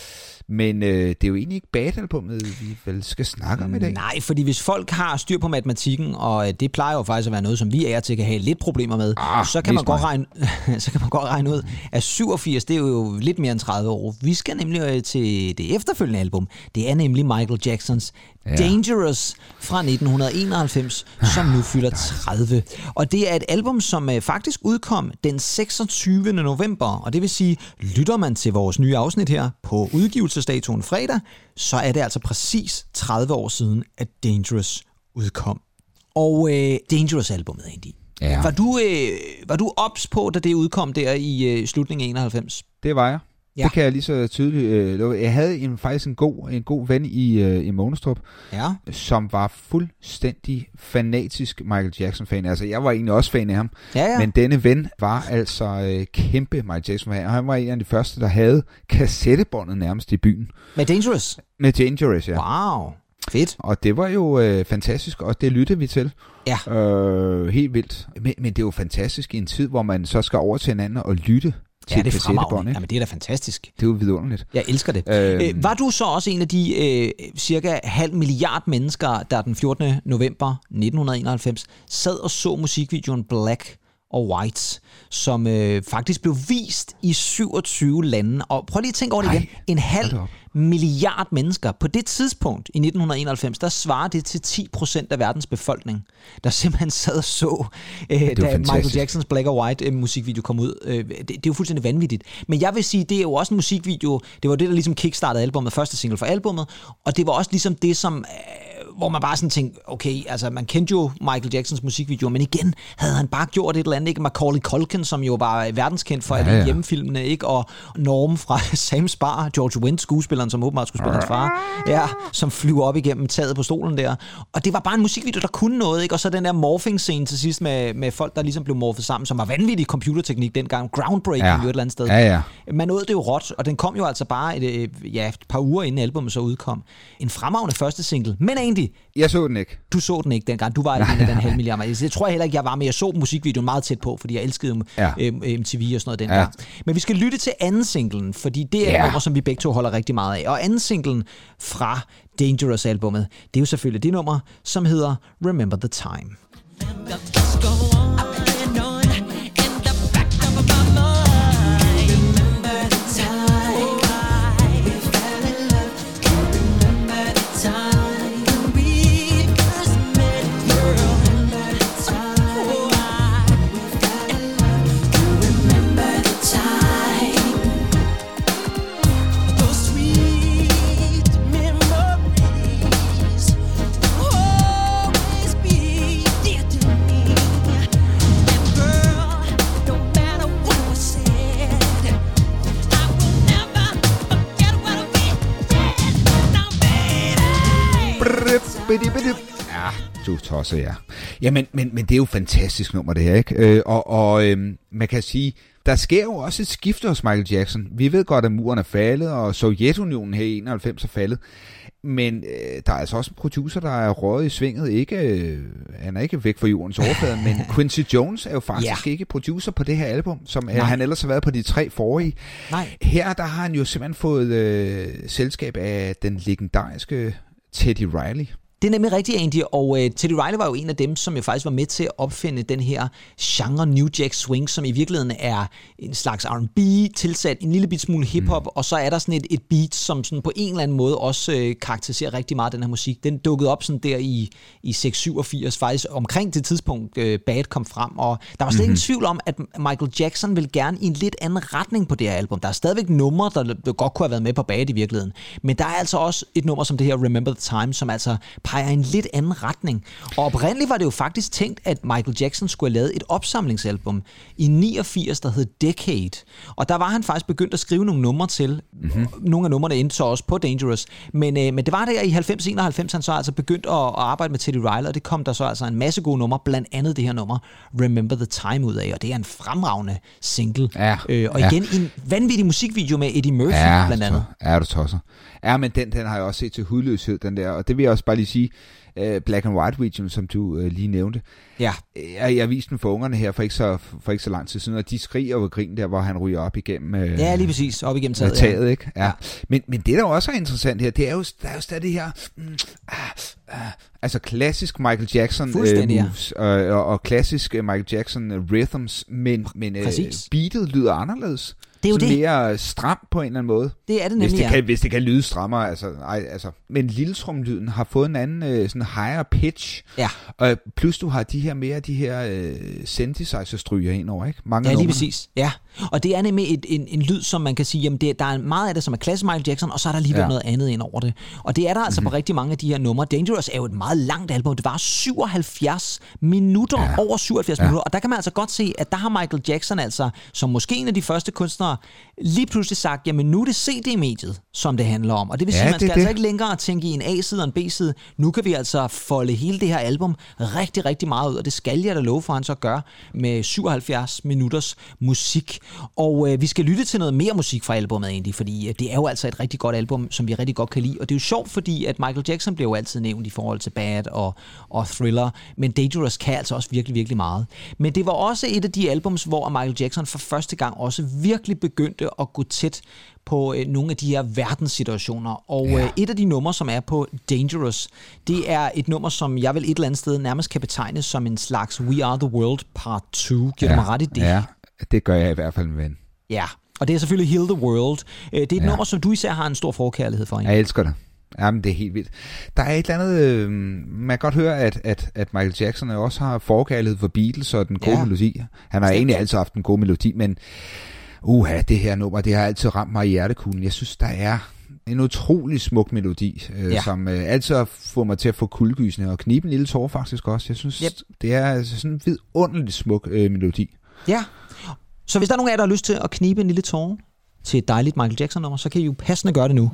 Men øh, det er jo egentlig ikke Bad-albummet, vi vel skal snakke om i dag. Nej, fordi hvis folk har styr på matematikken, og øh, det plejer jo faktisk at være noget, som vi er til kan have lidt problemer med, Ah, så, kan man godt regne, (laughs) så kan man godt regne ud, at 87, det er jo lidt mere end 30 år. Vi skal nemlig øh, til det efterfølgende album. Det er nemlig Michael Jacksons Ja. Dangerous fra 1991, som nu fylder 30. Og det er et album, som øh, faktisk udkom den 26. november, og det vil sige, lytter man til vores nye afsnit her på udgivelsesdatoen fredag, så er det altså præcis 30 år siden, at Dangerous udkom. Og øh, Dangerous-albummet, Andy. Ja. Var du, øh, var du ops på, da det udkom der i øh, slutningen af 91? Det var jeg. Ja. Det kan jeg lige så tydeligt øh, lukke. Jeg havde en, faktisk en god, en god ven i, øh, i Månestrup, Ja. som var fuldstændig fanatisk Michael Jackson-fan. Altså, jeg var egentlig også fan af ham. Ja, ja. Men denne ven var altså øh, kæmpe Michael Jackson-fan, og han var en af de første, der havde kassettebåndet nærmest i byen. Med Dangerous? Med Dangerous, ja. Wow. Fedt. Og det var jo øh, fantastisk, og det lyttede vi til. Ja. Øh, helt vildt. Men, men det er jo fantastisk i en tid, hvor man så skal over til hinanden og lytte til Ja, et det er kassettebånd. Ikke? Jamen, det er da fantastisk. Det er jo vidunderligt. Jeg elsker det. Øhm. Øh, var du så også en af de øh, cirka halv milliard mennesker, der den 14. november 1991 sad og så musikvideoen Black og White, som øh, faktisk blev vist i 27 lande. Og prøv lige at tænke over det Ej, igen. En halv. Milliard mennesker. På det tidspunkt i 1991, der svarer det til 10 procent af verdens befolkning, der simpelthen sad og så, øh, da Michael fantastisk. Jacksons Black og White øh, musikvideo kom ud. Øh, det, det er jo fuldstændig vanvittigt. Men jeg vil sige, det er jo også en musikvideo, det var det, der ligesom kickstartede albumet, første single for albumet, og det var også ligesom det, som... Øh, hvor man bare sådan tænkte, okay, altså man kendte jo Michael Jacksons musikvideo, men igen havde han bare gjort et eller andet, ikke? Macaulay Culkin, som jo var verdenskendt for Ja, alle ja. hjemmefilmene, ikke? Og Norm fra (laughs) Sam Spar, George Wendt, skuespilleren, som åbenbart skulle spille hans far, ja, som flyver op igennem taget på stolen der. Og det var bare en musikvideo, der kunne noget, ikke? Og så den der morphing-scene til sidst med, med folk, der ligesom blev morfet sammen, som var vanvittig computerteknik dengang, groundbreaking Ja. jo et eller andet sted. Ja, ja. Man nåede det jo råt, og den kom jo altså bare et, øh, ja, et par uger inden albumet så udkom. En fremragende første single. Men Jeg så den ikke. du så den ikke dengang. Du var ikke en af den halv milliard. Det tror jeg heller ikke, jeg var, men jeg så musikvideoen meget tæt på, fordi jeg elskede Ja. ja. MTV og sådan noget dengang. Ja. Men vi skal lytte til anden singlen, fordi det er Ja. et nummer, som vi begge to holder rigtig meget af. Og anden singlen fra Dangerous-albummet, det er jo selvfølgelig det nummer, som hedder Remember the Time. Always du tosser, ja. Ja, men, men, men det er jo fantastisk nummer, det her, ikke? Øh, og og øhm, man kan sige, der sker jo også et skifte hos Michael Jackson. Vi ved godt, at muren er faldet, og Sovjetunionen her i 91 er faldet. Men øh, der er altså også en producer, der er røget i svinget. Ikke, øh, han er ikke væk fra jordens overflade, (laughs) men Quincy Jones er jo faktisk Ja. ikke producer på det her album, som øh, Nej. han ellers har været på de tre forrige. Nej. Her der har han jo simpelthen fået øh, selskab af den legendariske Teddy Riley. Det er nemlig rigtigt, Andy, og uh, Teddy Riley var jo en af dem, som jo faktisk var med til at opfinde den her genre New Jack Swing, som i virkeligheden er en slags R&B, tilsat en lille bit smule hiphop, mm. og så er der sådan et, et beat, som sådan på en eller anden måde også uh, karakteriserer rigtig meget den her musik. Den dukkede op sådan der i, i 687, faktisk omkring det tidspunkt, uh, Bad kom frem, og der var slet mm-hmm. ingen tvivl om, at Michael Jackson ville gerne i en lidt anden retning på det her album. Der er stadigvæk numre, der godt kunne have været med på Bad i virkeligheden, men der er altså også et nummer som det her Remember the Time, som altså peger i en lidt anden retning. Og oprindeligt var det jo faktisk tænkt, at Michael Jackson skulle have lavet et opsamlingsalbum i 89, der hed Decade. Og der var han faktisk begyndt at skrive nogle numre til. Mm-hmm. Nogle af numrene endte så også på Dangerous. Men, øh, men det var der i 90-91, han så altså begyndt at, at arbejde med Teddy Riley, og det kom der så altså en masse gode numre, blandt andet det her nummer Remember the Time ud af, og det er en fremragende single. Ja, øh, og ja. igen en vanvittig musikvideo med Eddie Murphy Ja, blandt andet. Er du tosser. Ja, men den, den har jeg også set til hudløshed, den der. Og det vil jeg også bare lige sige, uh, Black and White Region, som du uh, lige nævnte. Ja. Jeg, jeg viste den for ungerne her for ikke, så, for ikke så lang tid siden, og de skriger over grin der, hvor han ryger op igennem uh, Ja, lige præcis. Op igennem taget. taget, taget ikke? Ja. Ja. ja. Men, men det, der også er interessant her, det er jo, der er jo stadig det her... Mm, ah, ah, altså klassisk Michael Jackson uh, Fuldstændig, ja. moves, og, og, og klassisk Michael Jackson rhythms, men, men Præcis. beatet lyder anderledes. Det er jo Sådan det. mere stram på en eller anden måde. Det er det Hvis nemlig, det, ja. kan, hvis det kan lyde strammere, altså, ej, altså. Men lilletrumlyden har fået en anden øh, sådan higher pitch. Ja. Og plus du har de her mere de her øh, synthesizer-stryger ind over, ikke? Mange Ja, lige numre. præcis. Ja, og det er nemlig et, en, en lyd, som man kan sige, jamen det, der er meget af det, som er klassisk Michael Jackson, og så er der alligevel ja. noget andet ind over det. Og det er der altså mm-hmm. på rigtig mange af de her numre. Dangerous er jo et meget langt album. Det var 77 minutter, ja. over 77 ja. minutter. Og der kan man altså godt se, at der har Michael Jackson altså, som måske en af de første kunstnere, lige pludselig sagt, jamen nu er det CD-mediet, som det handler om. Og det vil Ja, sige, at man det skal altså det. ikke længere tænke i en A-side og en B-side. Nu kan vi altså folde hele det her album rigtig, rigtig meget ud, og det skal jeg da love for, at han så gør med 77 minutters musik. Og øh, vi skal lytte til noget mere musik fra albumet egentlig, fordi øh, det er jo altså et rigtig godt album, som vi rigtig godt kan lide. Og det er jo sjovt, fordi at Michael Jackson bliver jo altid nævnt i forhold til Bad og, og Thriller, men Dangerous kan altså også virkelig, virkelig meget. Men det var også et af de albums, hvor Michael Jackson for første gang også virkelig begyndte at gå tæt på øh, nogle af de her verdenssituationer. Og Ja. øh, et af de numre, som er på Dangerous, det er et nummer, som jeg vel et eller andet sted nærmest kan betegnes som en slags We Are The World Part 2. Giver ja. du mig ret i det? Ja, det gør jeg i hvert fald, ven. ja. Og det er selvfølgelig Heal the World. Øh, Det er et Ja. nummer, som du især har en stor forkærlighed for. Ikke? Jeg elsker det. Jamen, det er helt vildt. Der er et eller andet... Øh, man kan godt høre, at, at, at Michael Jackson også har forkærlighed for Beatles og den gode Ja. melodi. Han har egentlig altid haft en god melodi, men uha, det her nummer, det har altid ramt mig i hjertekuglen. Jeg synes, der er en utrolig smuk melodi, øh, Ja. som øh, altid fået mig til at få kuldegysende og knibe en lille tår faktisk også. Jeg synes, Yep. det er altså sådan en vidunderligt smuk øh, melodi. Ja. Så hvis der er nogen af jer, der har lyst til at knibe en lille tårer til et dejligt Michael Jackson-nummer, så kan I jo passende gøre det nu.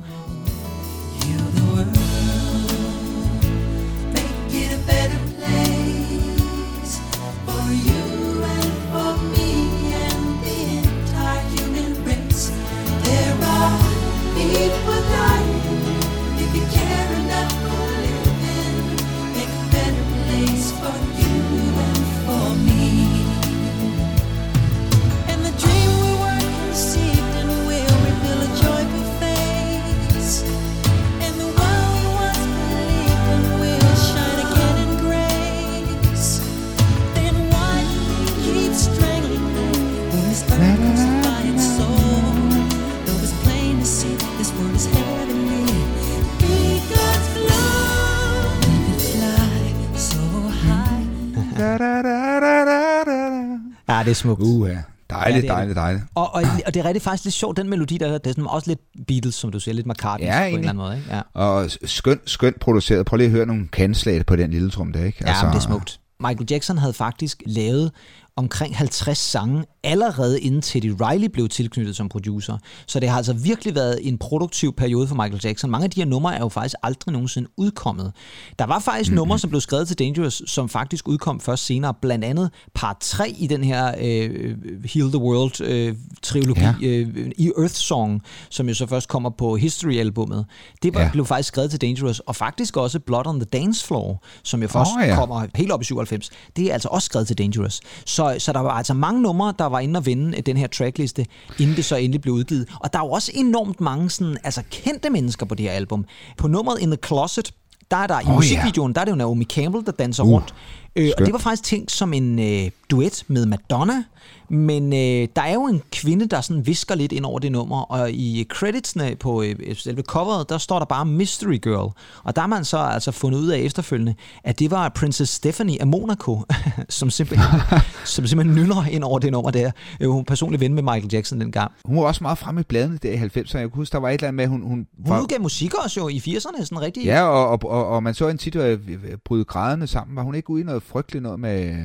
Det er smukt. Uha, dejligt, Ja, det dejligt, dejligt. Og, og, og det er rigtig faktisk lidt sjovt, den melodi, der det er sådan også lidt Beatles, som du siger, lidt McCartney Ja, på en egentlig. eller anden måde. Ikke? Ja. Og skønt, skønt produceret. Prøv lige at høre nogle kanslag på den lille trum der, ikke? Ja, altså, det er smukt. Michael Jackson havde faktisk lavet omkring 50 sange allerede inden Teddy Riley blev tilknyttet som producer. Så det har altså virkelig været en produktiv periode for Michael Jackson. Mange af de her numre er jo faktisk aldrig nogensinde udkommet. Der var faktisk mm-hmm. numre, som blev skrevet til Dangerous, som faktisk udkom først senere. Blandt andet part 3 i den her øh, Heal the World øh, trilogi Ja. øh, i Earth Song, som jo så først kommer på History-albummet. Det var, Ja. blev faktisk skrevet til Dangerous, og faktisk også Blood on the Dance Floor, som jo først Åh, ja. kommer helt op i 97. Det er altså også skrevet til Dangerous. Så, så der var altså mange numre, der var inde og vinde den her trackliste, inden det så endelig blev udgivet. Og der er jo også enormt mange sådan, altså kendte mennesker på det her album. På nummeret In the Closet, der er der i ja. musikvideoen, der er det jo Naomi Campbell, der danser Uh, rundt. Øh, og det var faktisk tænkt som en øh, duet med Madonna, men øh, der er jo en kvinde, der sådan visker lidt ind over det nummer, og i creditsene på øh, selve coveret, der står der bare Mystery Girl. Og der har man så altså fundet ud af efterfølgende, at det var Princess Stephanie af Monaco, (laughs) som simpelthen, (laughs) som simpelthen nynner ind over det nummer der. Øh, hun er personlig ven med Michael Jackson dengang. Hun var også meget fremme i bladene der i 90'erne. Jeg kunne huske, der var et eller andet med, hun... Hun, Hun udgav musik også jo i 80'erne, sådan rigtig. Ja, og, og, og, og man så en tit øh, bryde grædende sammen. Var hun ikke ude i noget frygteligt noget med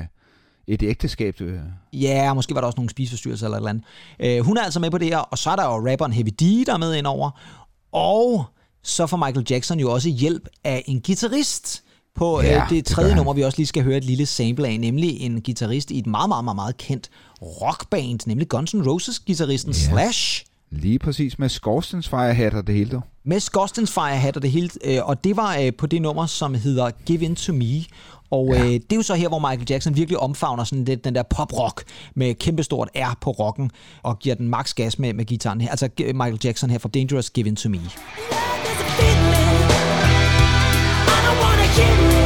et ægteskab? øh? Ja, måske var der også nogle spiseforstyrrelser eller et eller andet. Øh, hun er altså med på det her, og så er der jo rapperen Heavy D, der er med indover. Og så får Michael Jackson jo også hjælp af en guitarist på Ja, ja, øh, det det tredje han. nummer, vi også lige skal høre et lille sample af, nemlig en guitarist i et meget, meget, meget, meget kendt rockband, nemlig Guns N' Roses guitaristen Ja. Slash. Lige præcis med skorstensfejerhat og det hele, dog. med Scorstens Fire Hat og det hele, øh, og det var øh, på det nummer, som hedder Give In To Me. Og øh, det er jo så her, hvor Michael Jackson virkelig omfavner sådan lidt den der pop-rock med kæmpestort R på rocken, og giver den max gas med, med gitaren her. Altså Michael Jackson her fra Dangerous Give In To Me. There's a feeling I don't wanna kill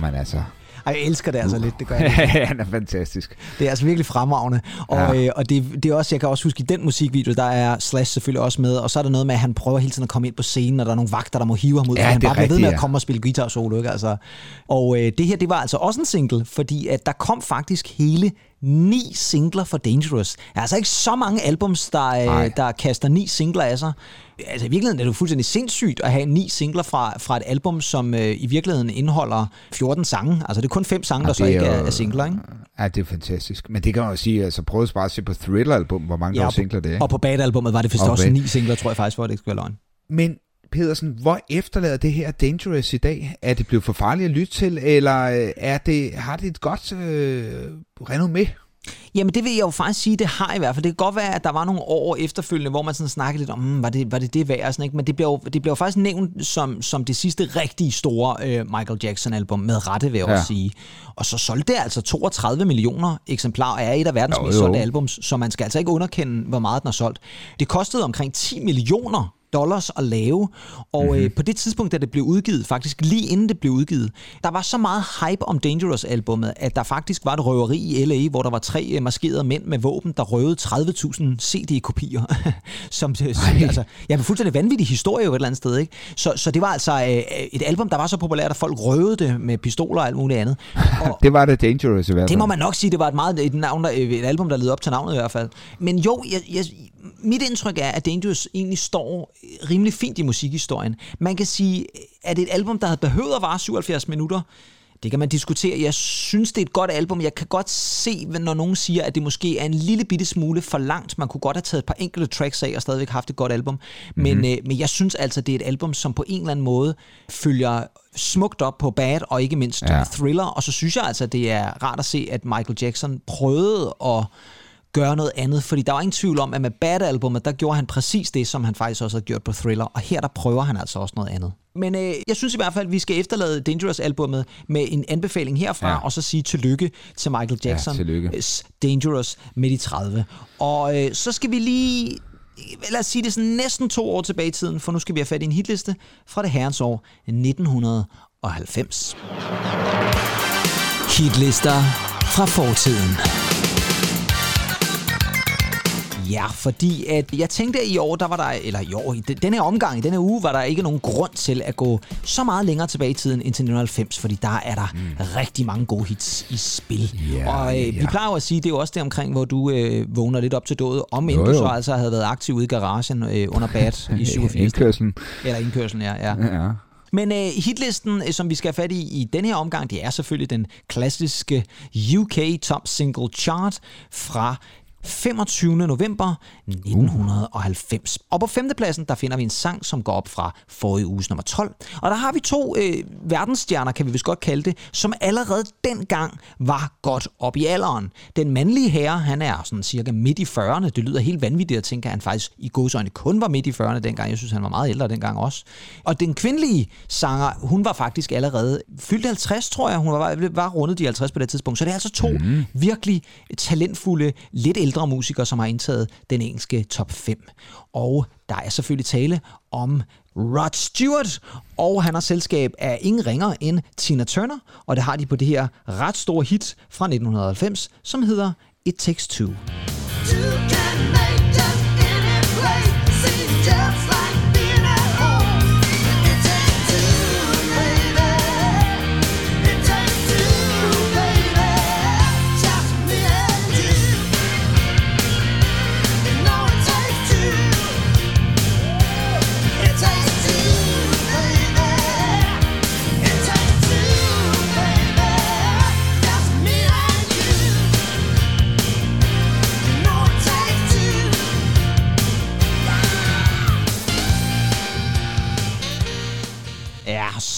men altså. Ej, jeg elsker det altså lidt, det gør jeg. (laughs) Han er fantastisk. Det er altså virkelig fremragende. Og, Ja. øh, og det, det er også, jeg kan også huske, i den musikvideo, der er Slash selvfølgelig også med, og så er der noget med, at han prøver hele tiden at komme ind på scenen, og der er nogle vagter, der må hive ham ud, Ja, han er bare bliver ved med at komme og spille guitar solo. Ikke? Altså, og øh, det her, det var altså også en single, fordi at der kom faktisk hele ni singler for Dangerous. Der er altså ikke så mange albums, der, øh, der kaster ni singler af sig. Altså i virkeligheden er det jo fuldstændig sindssygt at have ni singler fra, fra et album, som øh, i virkeligheden indeholder 14 sange. Altså det er kun fem sange, der så er ikke er, jo- er singler, ikke? Ja, det er fantastisk. Men det kan man jo sige, altså prøv bare at se på Thriller-album, hvor mange ja, der er singler det er. Og på Bad-albummet var det vist Og også Bad. ni singler, tror jeg faktisk, for at det ikke skulle være løgn. Men Pedersen, hvor efterlader det her Dangerous i dag? Er det blevet for farligt at lytte til, eller øh, er det, har det et godt øh, renommé? Jamen det vil jeg jo faktisk sige, det har i hvert fald. Det kan godt være, at der var nogle år efterfølgende, hvor man sådan snakkede lidt om, hmm, var, det, var det det værd? og Sådan, ikke? Men det bliver, jo, det bliver jo faktisk nævnt som, som det sidste rigtig store øh, Michael Jackson-album, med rette vil jeg Ja. også sige. Og så solgte det altså 32 millioner eksemplarer, og er et af verdens Jo, mest jo. solgte albums, så man skal altså ikke underkende, hvor meget den har solgt. Det kostede omkring 10 millioner dollars at lave, og Mhm. mm-hmm. øh, på det tidspunkt, da det blev udgivet, faktisk lige inden det blev udgivet, der var så meget hype om Dangerous-albummet, at der faktisk var et røveri i L.A., hvor der var tre øh, maskerede mænd med våben, der røvede 30.000 CD-kopier. (laughs) som, som, altså, ja, men fuldstændig vanvittig historie jo et eller andet sted, ikke? Så, så det var altså øh, et album, der var så populært, at folk røvede det med pistoler og alt muligt andet. (laughs) Og, Det var det Dangerous i hvert fald. det må man nok sige, det var et meget et, navn, der, et album, der led op til navnet i hvert fald. Men jo, jeg, jeg, mit indtryk er, at Dangerous egentlig står rimelig fint i musikhistorien. Man kan sige, at det et album, der havde behøvet at vare 77 minutter. Det kan man diskutere. Jeg synes, det er et godt album. Jeg kan godt se, når nogen siger, at det måske er en lille bitte smule for langt. Man kunne godt have taget et par enkelte tracks af og stadigvæk haft et godt album. Men, mm-hmm. øh, men jeg synes altså, det er et album, som på en eller anden måde følger smukt op på Bad og ikke mindst ja. Thriller. Og så synes jeg altså, det er rart at se, at Michael Jackson prøvede at gøre noget andet, fordi der var ingen tvivl om, at med Bad-albummet, der gjorde han præcis det, som han faktisk også havde gjort på Thriller, og her der prøver han altså også noget andet. Men øh, jeg synes i hvert fald, at vi skal efterlade Dangerous-albummet med en anbefaling herfra, Ja. ja. og så sige tillykke til Michael Jackson. tillykke. Dangerous midt i 30. Og øh, så skal vi lige lad os sige det sådan næsten to år tilbage i tiden, for nu skal vi have fat i en hitliste fra det herrens år 1990. Hitlister fra fortiden. Ja, fordi at jeg tænkte, at i år, der var der, eller i år, i den- den her omgang, i denne uge, var der ikke nogen grund til at gå så meget længere tilbage i tiden end til 1990, fordi der er der mm. rigtig mange gode hits i spil. Ja, og øh, ja, vi ja. plejer jo at sige, det er jo også det omkring, hvor du øh, vågner lidt op til døde, om end Jo, du så altså havde været aktiv ude i garagen øh, under bad (laughs) i 87. Indkørslen. Eller indkørslen, ja. ja. Ja. Men øh, hitlisten, øh, som vi skal have fat i i denne her omgang, det er selvfølgelig den klassiske UK Top Single Chart fra 25. november 1990. Og på femtepladsen, der finder vi en sang, som går op fra forrige uges nummer 12. Og der har vi to øh, verdensstjerner, kan vi vist godt kalde det, som allerede dengang var godt op i alderen. Den mandlige herre, han er sådan cirka midt i 40'erne. Det lyder helt vanvittigt at tænke, at han faktisk i godsøjne kun var midt i 40'erne dengang. Jeg synes, han var meget ældre dengang også. Og den kvindelige sanger, hun var faktisk allerede fyldt 50, tror jeg. Hun var, var rundet de 50 på det tidspunkt. Så det er altså to mm. virkelig talentfulde, lidt ældre musikere, som har indtaget den engelske top 5. Og der er selvfølgelig tale om Rod Stewart, og han har selskab af ingen ringer end Tina Turner, og det har de på det her ret store hit fra 1990, som hedder It Takes Two. Ja,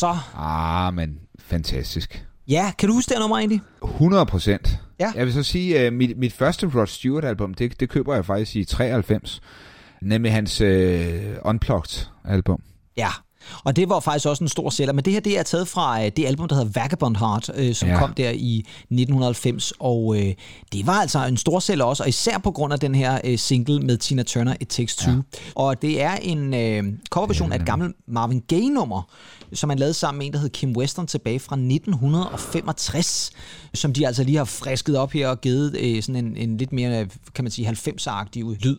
så. Ah, men fantastisk. Ja, kan du huske det nummer egentlig? 100 procent. Ja. Jeg vil så sige, uh, mit, mit første Rod Stewart-album, det, det køber jeg faktisk i 93. Nemlig hans uh, Unplugged-album. Ja, og det var faktisk også en stor sælger. Men det her, det er taget fra øh, det album, der hedder Vagabond Heart, øh, som Ja. kom der i 1990. Og øh, det var altså en stor sælger også, og især på grund af den her øh, single med Tina Turner, It Takes Two. Ja. Og det er en øh, coverversion af et gammelt Marvin Gaye-nummer, som man lavede sammen med en, der hed Kim Weston tilbage fra 1965, som de altså lige har frisket op her og givet øh, sådan en, en lidt mere, kan man sige, 90'er-agtig lyd.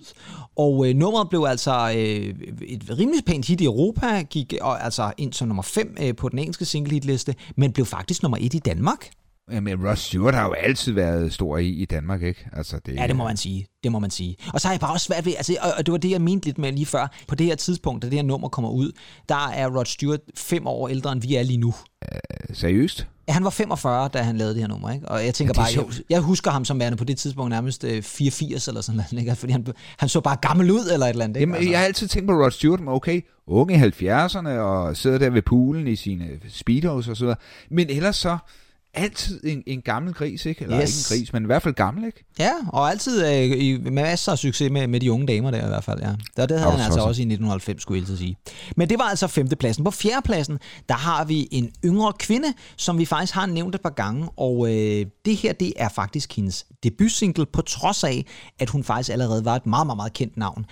Og øh, nummeret blev altså øh, et rimelig pænt hit i Europa, gik og, altså ind som nummer 5 øh, på den engelske single-hitliste, men blev faktisk nummer 1 i Danmark. Jamen, Rod Stewart har jo altid været stor i, i Danmark, ikke? Altså, det, Ja, det må man sige. Det må man sige. Og så har jeg bare også svært ved, altså, og, og det var det, jeg mente lidt med lige før. På det her tidspunkt, da det her nummer kommer ud, der er Rod Stewart fem år ældre, end vi er lige nu. Seriøst? Ja, han var 45, da han lavede det her nummer, ikke? Og jeg tænker bare, jeg, jeg husker ham som værende på det tidspunkt nærmest øh, 84 eller sådan noget, ikke? Fordi han, han så bare gammel ud eller et eller andet, ikke? Jamen, jeg har altid tænkt på Rod Stewart, men okay, unge i 70'erne og sidder der ved poolen i sine speedos og så videre. Men ellers så altid en, en gammel gris, ikke? Eller Yes. ikke en gris, men i hvert fald gammel, ikke? Ja, og altid øh, i, med masser af succes med, med de unge damer der i hvert fald, ja. Det, det havde han altså også i 1990, skulle jeg sige. Men det var altså femtepladsen. På fjerdepladsen, der har vi en yngre kvinde, som vi faktisk har nævnt et par gange, og øh, det her, det er faktisk hendes debutsingle, på trods af, at hun faktisk allerede var et meget, meget, meget kendt navn.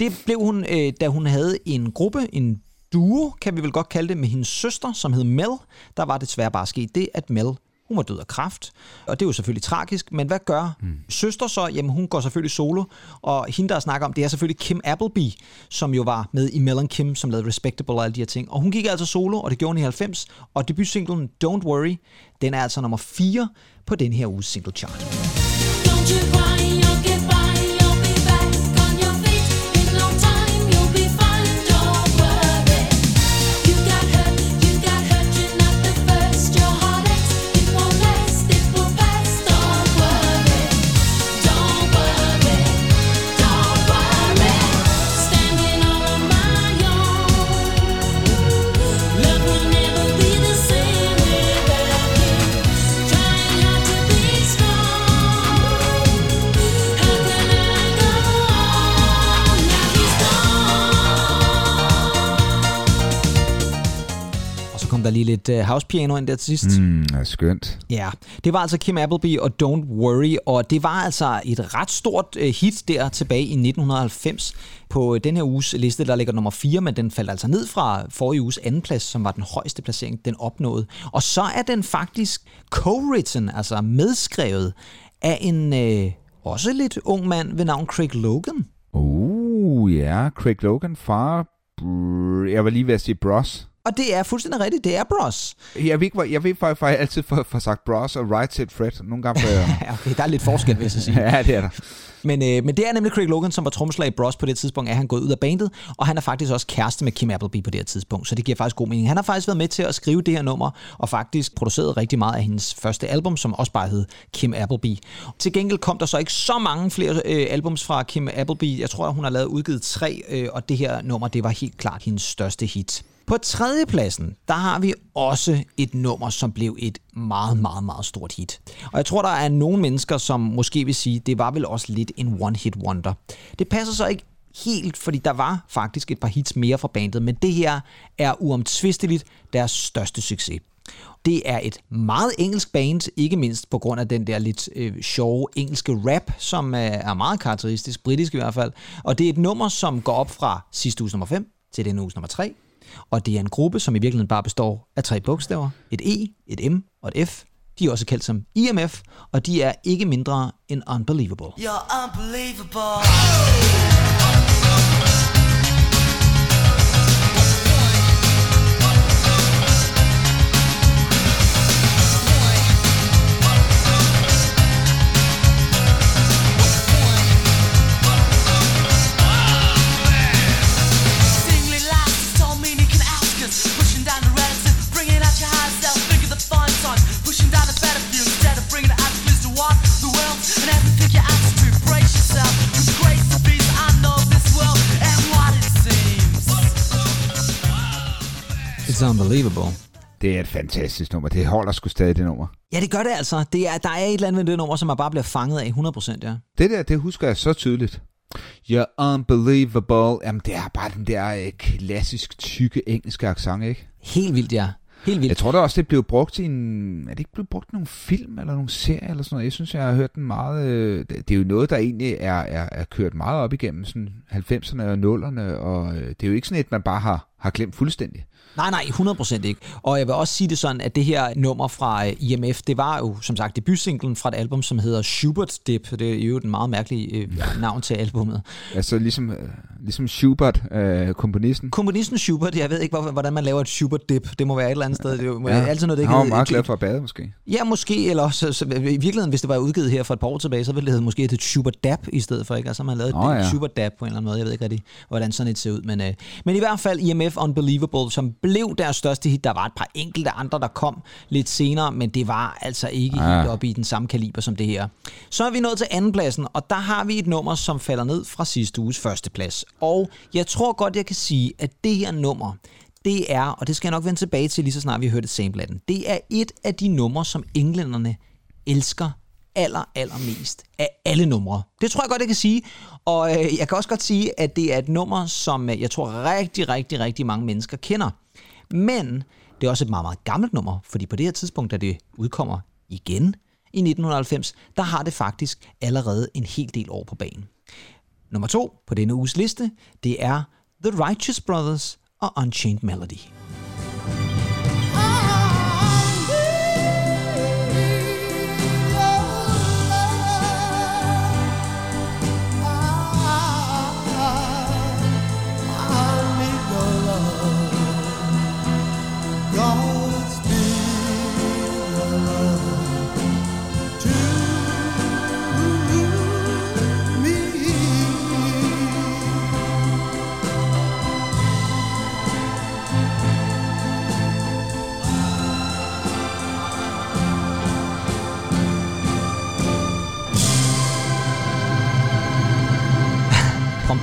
Det blev hun, øh, da hun havde en gruppe, en duo, kan vi vel godt kalde det, med hendes søster, som hed Mel. Der var desværre bare sket det, at Mel hun var død af kræft, og det er jo selvfølgelig tragisk, men hvad gør mm. søster så? Jamen hun går selvfølgelig solo, og hende der snakker om, det er selvfølgelig Kim Appleby, som jo var med i Mel and Kim, som lavede Respectable og alle de her ting. Og hun gik altså solo, og det gjorde hun i 90, og debutsinglen Don't Worry, den er altså nummer 4 på den her uges single chart. Don't you der lige lidt uh, house piano ind der til sidst. Mm, er skønt. Ja, det var altså Kim Appleby og Don't Worry, og det var altså et ret stort øh, hit der tilbage i 1990 på øh, den her uges liste, der ligger nummer 4, men den faldt altså ned fra forrige uges anden plads, som var den højeste placering, den opnåede. Og så er den faktisk co-written, altså medskrevet af en øh, også lidt ung mand ved navn Craig Logan. Uh, ja, Craig Logan fra... Jeg var lige ved at sige Bros. Og det er fuldstændig rigtigt, det er Bros. Jeg ved ikke, hvor, jeg ved faktisk, altid får, får sagt Bros og Right Said Fred. Nogle gange får jeg... (laughs) Okay, der er lidt forskel, vil jeg så sige. (laughs) ja, det er der. Men, øh, men det er nemlig Craig Logan, som var trommeslager i Bros på det tidspunkt, er han gået ud af bandet, og han er faktisk også kæreste med Kim Appleby på det her tidspunkt, så det giver faktisk god mening. Han har faktisk været med til at skrive det her nummer, og faktisk produceret rigtig meget af hendes første album, som også bare hed Kim Appleby. Til gengæld kom der så ikke så mange flere øh, albums fra Kim Appleby. Jeg tror, at hun har lavet udgivet tre, øh, og det her nummer, det var helt klart hendes største hit. På tredjepladsen, der har vi også et nummer, som blev et meget, meget, meget stort hit. Og jeg tror, der er nogle mennesker, som måske vil sige, det var vel også lidt en one-hit wonder. Det passer så ikke helt, fordi der var faktisk et par hits mere fra bandet, men det her er uomtvisteligt deres største succes. Det er et meget engelsk band, ikke mindst på grund af den der lidt øh, sjove engelske rap, som øh, er meget karakteristisk, britisk i hvert fald. Og det er et nummer, som går op fra sidste uges nummer 5 til denne uges nummer 3. Og det er en gruppe, som i virkeligheden bare består af tre bogstaver. Et E, et M og et F. De er også kaldt som IMF, og de er ikke mindre end Unbelievable. You're unbelievable. Unbelievable. Det er et fantastisk nummer. Det holder sgu stadig, det nummer. Ja, det gør det altså. Det er, der er et eller andet ved det nummer, som man bare bliver fanget af 100%, ja. Det der, det husker jeg så tydeligt. You're unbelievable. Jamen, det er bare den der øh, klassisk tykke engelske accent, ikke? Helt vildt, ja. Helt vildt. Jeg tror da også, det blev brugt i en... Er det ikke blevet brugt i nogle film eller nogle serier eller sådan noget? Jeg synes, jeg har hørt den meget... øh, Det det er jo noget, der egentlig er, er, er kørt meget op igennem sådan 90'erne og 0'erne, og øh, det er jo ikke sådan et, man bare har, har glemt fuldstændig. Nej, nej, 100% ikke. Og jeg vil også sige det sådan, at det her nummer fra øh, IMF, det var jo som sagt debutsinglen fra et album, som hedder Schubert Dip. Det er jo et meget mærkeligt øh, navn til albummet. Altså ligesom, øh, ligesom Schubert, øh, komponisten. Komponisten Schubert, jeg ved ikke, hvor- hvordan man laver et Schubert Dip. Det må være et eller andet sted. Det er ja. altid noget, det ikke Han var meget glad for at bade, måske. Ja, måske, eller også, så, i virkeligheden, hvis det var udgivet her for et par år tilbage, så ville det hedde måske et Schubert Dab i stedet for, ikke? Altså, man lavet Nå, et ja. Schubert Dab på en eller anden måde. Jeg ved ikke rigtig, hvordan sådan et ser ud, men, øh, men i hvert fald IMF Unbelievable, som blev deres største hit. Der var et par enkelte andre, der kom lidt senere, men det var altså ikke Ah. helt oppe i den samme kaliber som det her. Så er vi nået til andenpladsen, og der har vi et nummer, som falder ned fra sidste uges førsteplads. Og jeg tror godt, jeg kan sige, at det her nummer, det er, og det skal jeg nok vende tilbage til lige så snart vi har hørt sample af den, det er et af de numre, som englænderne elsker aller, allermest af alle numre. Det tror jeg godt, jeg kan sige. Og øh, jeg kan også godt sige, at det er et nummer, som øh, jeg tror rigtig, rigtig, rigtig mange mennesker kender. Men det er også et meget, meget gammelt nummer, fordi på det her tidspunkt, da det udkommer igen i 1990, der har det faktisk allerede en hel del år på banen. Nummer to på denne uges liste, det er The Righteous Brothers og Unchained Melody.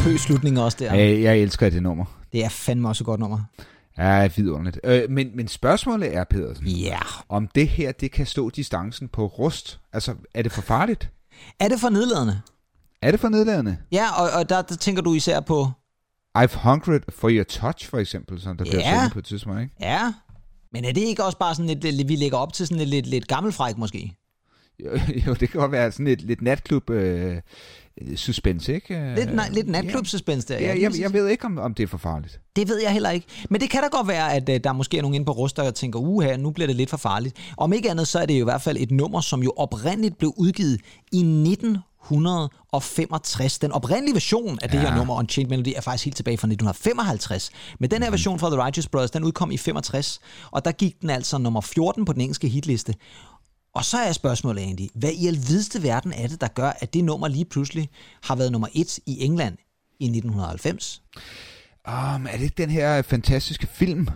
Pompøs slutning også der. Ja. Jeg elsker det nummer. Det er fandme også et godt nummer. Ja, vidunderligt. Øh, men, men spørgsmålet er, Pedersen, Ja. om det her, det kan stå distancen på rust. Altså, er det for farligt? Er det for nedladende? Er det for nedladende? Ja, og, og der, der tænker du især på, I've hungered for your touch, for eksempel, som der bliver Ja. sunget på et tidspunkt, ikke? ja, men er det ikke også bare sådan lidt vi lægger op til sådan lidt, lidt, lidt gammelfræk måske? Jo, (laughs) jo, det kan godt være sådan et lidt natklub øh, suspense, ikke? Lidt, nej, lidt natklub-suspense der. Ja, lige jeg, jeg ved ikke, om, om det er for farligt. Det ved jeg heller ikke. Men det kan da godt være, at øh, der måske er nogen inde på Ruster, der tænker, uha, nu bliver det lidt for farligt. Om ikke andet, så er det jo i hvert fald et nummer, som jo oprindeligt blev udgivet i 1965. Den oprindelige version af det her nummer, Unchained Melody, er faktisk helt tilbage fra 1955. Men den her version fra The Righteous Brothers, den udkom i 65, og der gik den altså nummer 14 på den engelske hitliste. Og så er spørgsmålet egentlig, hvad i alvideste verden er det, der gør, at det nummer lige pludselig har været nummer et i England i 1990? Um, er det ikke den her fantastiske film?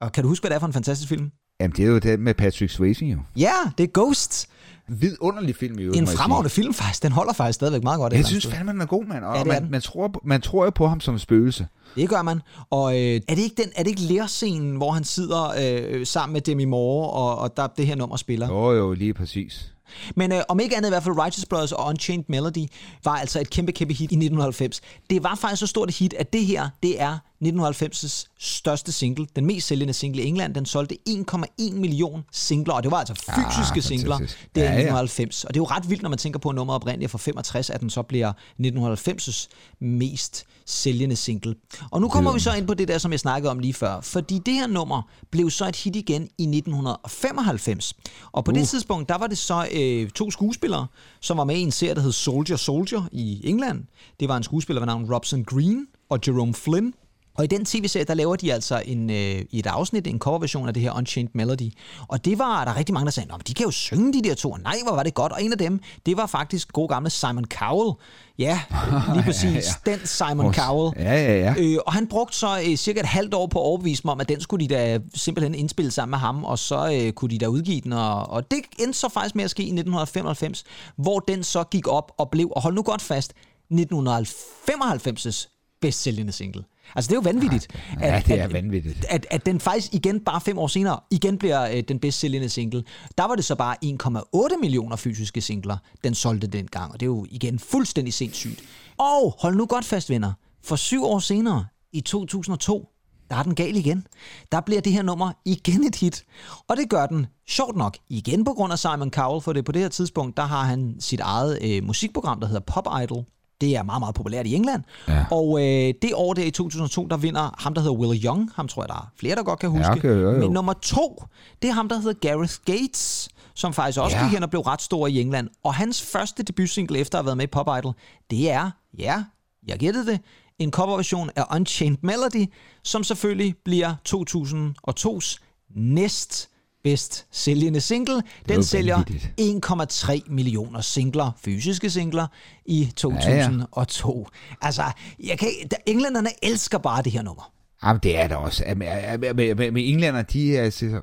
Og kan du huske, hvad det er for en fantastisk film? Jamen, det er jo den med Patrick Swayze, jo. Ja, det er Ghosts. Vidunderlig film, i øvrigt, En fremragende film faktisk. Den holder faktisk stadigvæk meget godt. Jeg synes fandme, den er god, mand. Og Ja, man, man, tror, man tror jo på ham som spøgelse. Det gør man. Og øh, er, det ikke den, er det ikke lærscenen, hvor han sidder øh, sammen med Demi Moore, og, og der det her nummer spiller? Jo, jo, lige præcis. Men øh, om ikke andet i hvert fald Righteous Brothers og Unchained Melody var altså et kæmpe, kæmpe hit i 1990. Det var faktisk så stort et hit, at det her, det er 1990's største single. Den mest sælgende single i England. Den solgte 1,1 million singler, og det var altså fysiske Ah, singler. Det er Ja, ja. 1990. Og det er jo ret vildt, når man tænker på, at nummeret oprindeligt fra 65, at den så bliver 1990's mest sælgende single. Og nu kommer vi så ind på det der, som jeg snakkede om lige før. Fordi det her nummer blev så et hit igen i 1995. Og på uh. det tidspunkt, der var det så øh, to skuespillere, som var med i en serie, der hed Soldier Soldier i England. Det var en skuespiller ved navn Robson Green og Jerome Flynn. Og i den tv-serie, der laver de altså en, øh, i et afsnit en coverversion af det her Unchained Melody. Og det var der rigtig mange, der sagde, men de kan jo synge de der to. Nej, hvor var det godt. Og en af dem, det var faktisk god gamle Simon Cowell. Ja, (laughs) lige præcis. Ja, ja. Den Simon Vores- Cowell. Ja, ja, ja. Øh, og han brugte så øh, cirka et halvt år på at overbevise mig om, at den skulle de da simpelthen indspille sammen med ham, og så øh, kunne de da udgive den. Og, og det endte så faktisk med at ske i 1995, hvor den så gik op og blev, og hold nu godt fast, 1995's bedst sælgende single. Altså det er jo vanvittigt. Ja, det er vanvittigt. At, at den faktisk igen, bare fem år senere, igen bliver øh, den bedst sælgende single. Der var det så bare 1,8 millioner fysiske singler, den solgte dengang. Og det er jo igen fuldstændig sindssygt. Og hold nu godt fast, venner. For syv år senere, i 2002, der er den gal igen. Der bliver det her nummer igen et hit. Og det gør den, sjovt nok, igen på grund af Simon Cowell, for det på det her tidspunkt, der har han sit eget øh, musikprogram, der hedder Pop Idol. Det er meget, meget populært i England. Ja. Og øh, det år der i 2002, der vinder ham, der hedder Will Young. Ham tror jeg, der er flere, der godt kan huske. okay, jo, jo. Men nummer to, det er ham, der hedder Gareth Gates, som faktisk også Ja. gik hen og blev ret stor i England. Og hans første debutsingle efter at have været med i Pop Idol, det er, ja, jeg gættede det, en coverversion af Unchained Melody, som selvfølgelig bliver 2002's næst bedst sælgende single. Den sælger vanvittigt. 1,3 millioner singler, fysiske singler, i 2002. Altså, jeg kan, der, englænderne elsker bare det her nummer. Jamen, det er det også. Med englænder, de er... Altså,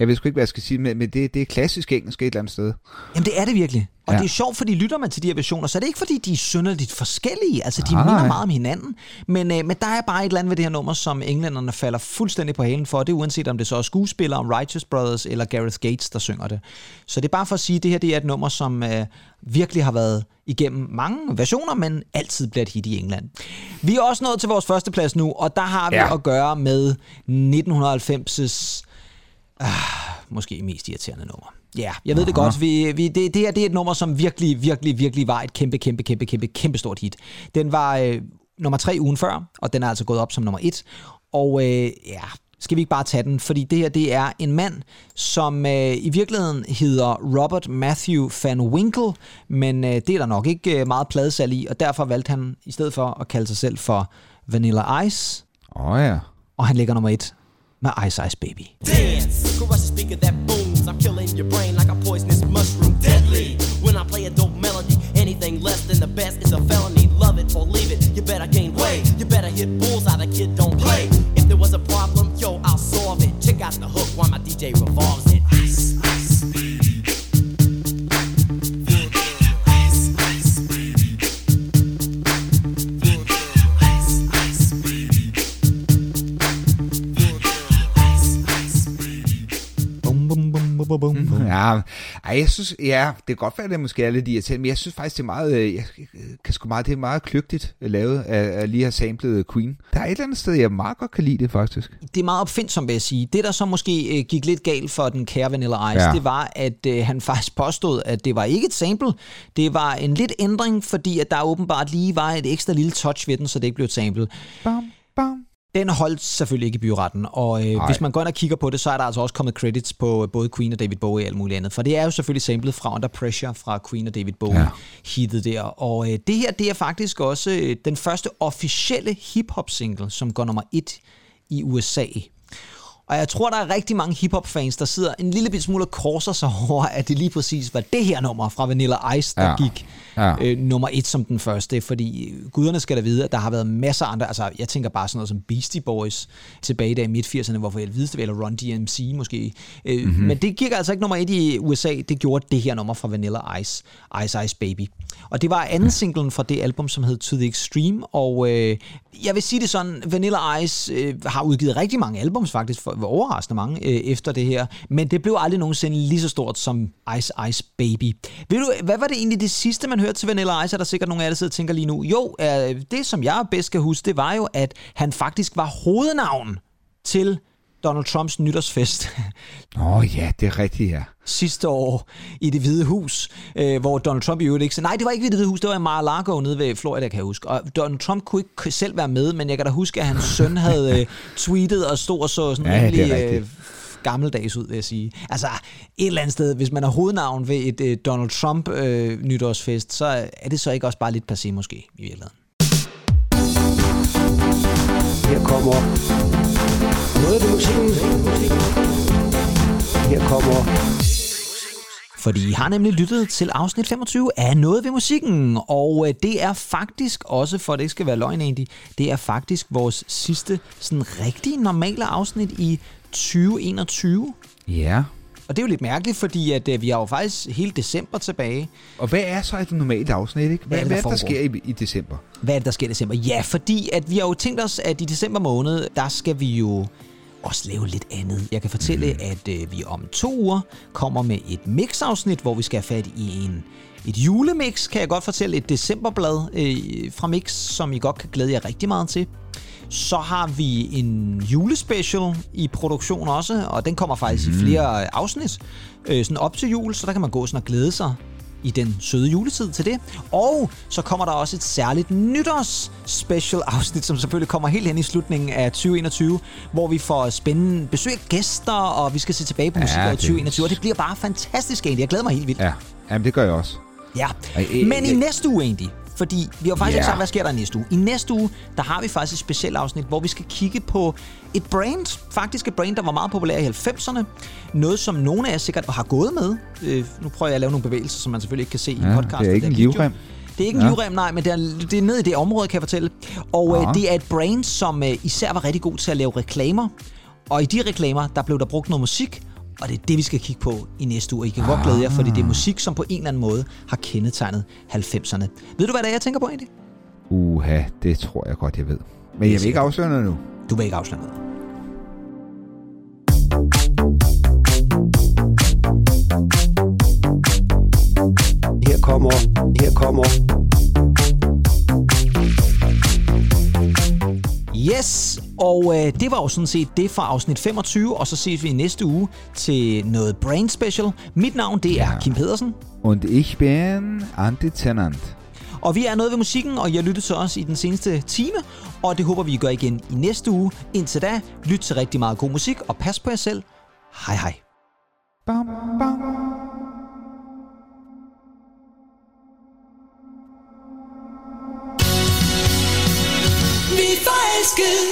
jeg ved sgu ikke, hvad jeg skal sige, men, men det, det er klassisk engelsk et eller andet sted. Jamen det er det virkelig. Og Ja. det er sjovt, fordi lytter man til de her versioner, så er det ikke fordi, de er synderligt forskellige. Altså de Nej, minder nej. meget om hinanden. Men, øh, men der er bare et eller andet ved det her nummer, som englænderne falder fuldstændig på halen for. Det er uanset om det så er skuespillere, om Righteous Brothers eller Gareth Gates, der synger det. Så det er bare for at sige, at det her det er et nummer, som øh, virkelig har været igennem mange versioner, men altid bliver et hit i England. Vi er også nået til vores første plads nu, og der har vi ja. at gøre med 1990's måske mest irriterende nummer. Ja, jeg ved det godt. Vi, vi, det, det her det er et nummer, som virkelig, virkelig, virkelig var et kæmpe, kæmpe, kæmpe, kæmpe, kæmpe stort hit. Den var øh, nummer tre ugen før, og den er altså gået op som nummer et. Og øh, ja, skal vi ikke bare tage den? Fordi det her, det er en mand, som øh, i virkeligheden hedder Robert Matthew Van Winkle, men øh, det er der nok ikke øh, meget pladesalg i, og derfor valgte han i stedet for at kalde sig selv for Vanilla Ice, Åh oh, ja. og han ligger nummer et med Ice Ice Baby. dance. Crush the speaker that booms. I'm killing your brain like a poisonous mushroom. Deadly. When I play a dope melody, anything less than the best is a felony. Love it or leave it. You better gain weight. You better hit bulls out. A kid don't play. If there was a problem, yo, I'll solve it. Check out the hook while my DJ revolves Bum, bum. Ja, ej, jeg synes, ja, det kan godt være, at det måske er lidt irriterende, men jeg synes faktisk, det er meget, øh, jeg kan sgu meget, det er meget kløgtigt lavet at, at lige have samlet Queen. Der er et eller andet sted, jeg meget godt kan lide det, faktisk. det er meget opfindsomt, vil jeg sige. Det, der så måske øh, gik lidt galt for den kære Vanilla Ice, ja. det var, at øh, han faktisk påstod, at det var ikke et sample. Det var en lidt ændring, fordi at der åbenbart lige var et ekstra lille touch ved den, så det ikke blev et sample. Bam, bam. Den holdt selvfølgelig ikke i byretten, og øh, hvis man går ind og kigger på det, så er der altså også kommet credits på både Queen og David Bowie og alt muligt andet. For det er jo selvfølgelig samlet fra Under Pressure fra Queen og David Bowie, Ja. hittet der. Og øh, det her, det er faktisk også øh, den første officielle hip-hop single, som går nummer et i USA. Og jeg tror, der er rigtig mange hiphop-fans, der sidder en lille smule og korser sig over, at det lige præcis var det her nummer fra Vanilla Ice, der ja. gik Ja. øh, nummer et som den første. Fordi guderne skal da vide, at der har været masser af andre. Altså, jeg tænker bare sådan noget som Beastie Boys tilbage i midt-80'erne, hvorfor jeg vidste eller Run DMC måske. Øh, Mhm. mm-hmm. Men det gik altså ikke nummer et i USA. Det gjorde det her nummer fra Vanilla Ice, Ice Ice Baby. Og det var anden singlen fra det album, som hed To The Extreme. Og øh, jeg vil sige det sådan, Vanilla Ice øh, har udgivet rigtig mange albums faktisk, for, overraskende mange øh, efter det her. Men det blev aldrig nogensinde lige så stort som Ice Ice Baby. Ved du, hvad var det egentlig det sidste, man hørte til Vanilla Ice? Er der sikkert nogle af jer, der sidder og tænker lige nu? Jo, øh, det som jeg bedst kan huske, det var jo, at han faktisk var hovednavn til Donald Trumps nytårsfest Åh oh, ja, det er rigtigt, ja. sidste år i det hvide hus, øh, hvor Donald Trump i øvrigt ikke... Nej, det var ikke i det hvide hus, det var i Mar-a-Lago nede ved Florida, kan jeg huske. Og Donald Trump kunne ikke selv være med, men jeg kan da huske, at hans søn havde øh, tweetet og stod og så sådan Ja, rimelig øh. Gammeldags ud, vil jeg sige. Altså, et eller andet sted, hvis man er hovednavn ved et øh, Donald Trump øh, nytårsfest, så er det så ikke også bare lidt passé måske, i virkeligheden. Her kommer noget ved musikken. Her kommer Fordi I har nemlig lyttet til afsnit 25 af Noget ved musikken, og øh, det er faktisk også, for at det ikke skal være løgn egentlig, det er faktisk vores sidste sådan rigtig normale afsnit i 2021. Ja. Og det er jo lidt mærkeligt, fordi at, øh, vi har jo faktisk hele december tilbage. Og hvad er så et normalt afsnit, ikke? Hvad, er hvad, det, hvad der er det, der foregår? sker i, i december? Hvad er det, der sker i december? Ja, fordi at vi har jo tænkt os, at i december måned, der skal vi jo også lave lidt andet. Jeg kan fortælle, Mhm. at øh, vi om to uger kommer med et mix-afsnit, hvor vi skal have fat i en et julemix, kan jeg godt fortælle. Et decemberblad øh, fra Mix, som I godt kan glæde jer rigtig meget til. Så har vi en julespecial i produktion også, og den kommer faktisk mm. i flere afsnit, øh, sådan op til jul, så der kan man gå sådan og glæde sig i den søde juletid til det. Og så kommer der også et særligt nytårs special afsnit, som selvfølgelig kommer helt hen i slutningen af 2021, hvor vi får spændende besøg af gæster, og vi skal se tilbage på Ja, musikåret det- 2021, og det bliver bare fantastisk egentlig. Jeg glæder mig helt vildt. Ja, Jamen, det gør jeg også. Ja, men i næste uge egentlig, fordi vi har faktisk Ja. ikke sagt, hvad sker der i næste uge. I næste uge, der har vi faktisk et specielt afsnit, hvor vi skal kigge på et brand, faktisk et brand, der var meget populær i 90'erne. Noget, som nogle af jer sikkert har gået med. Øh, nu prøver jeg at lave nogle bevægelser, som man selvfølgelig ikke kan se i Ja, podcasten. det er ikke en livrem. Det er ikke en Ja. ja. livrem, nej, men det er, det er ned i det område, kan jeg fortælle. Og øh, Ja. det er et brand, som øh, især var rigtig god til at lave reklamer. Og i de reklamer, der blev der brugt noget musik, og det er det, vi skal kigge på i næste uge. I kan godt glæde jer, fordi det er musik, som på en eller anden måde har kendetegnet 90'erne. Ved du, hvad det er, jeg tænker på egentlig? Uha, det tror jeg godt, jeg ved. Men jeg vil ikke afsløre noget nu. Du vil ikke afsløre noget. Her kommer, her kommer Yes, og øh, det var jo sådan set det fra afsnit 25, og så ses vi næste uge til noget Brain Special. Mit navn, det er Ja. Kim Pedersen, Und ich bin Antitenant. og vi er noget ved musikken, og jeg lytter til os i den seneste time, og det håber vi, gør igen i næste uge. Indtil da, lyt til rigtig meget god musik, og pas på jer selv. Hej hej. Bam, bam. vi forelsket.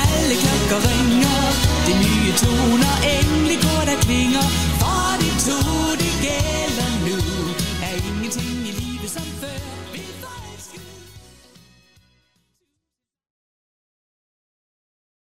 Alle klokker ringer. De nye toner Endelig går der klinger. For de to.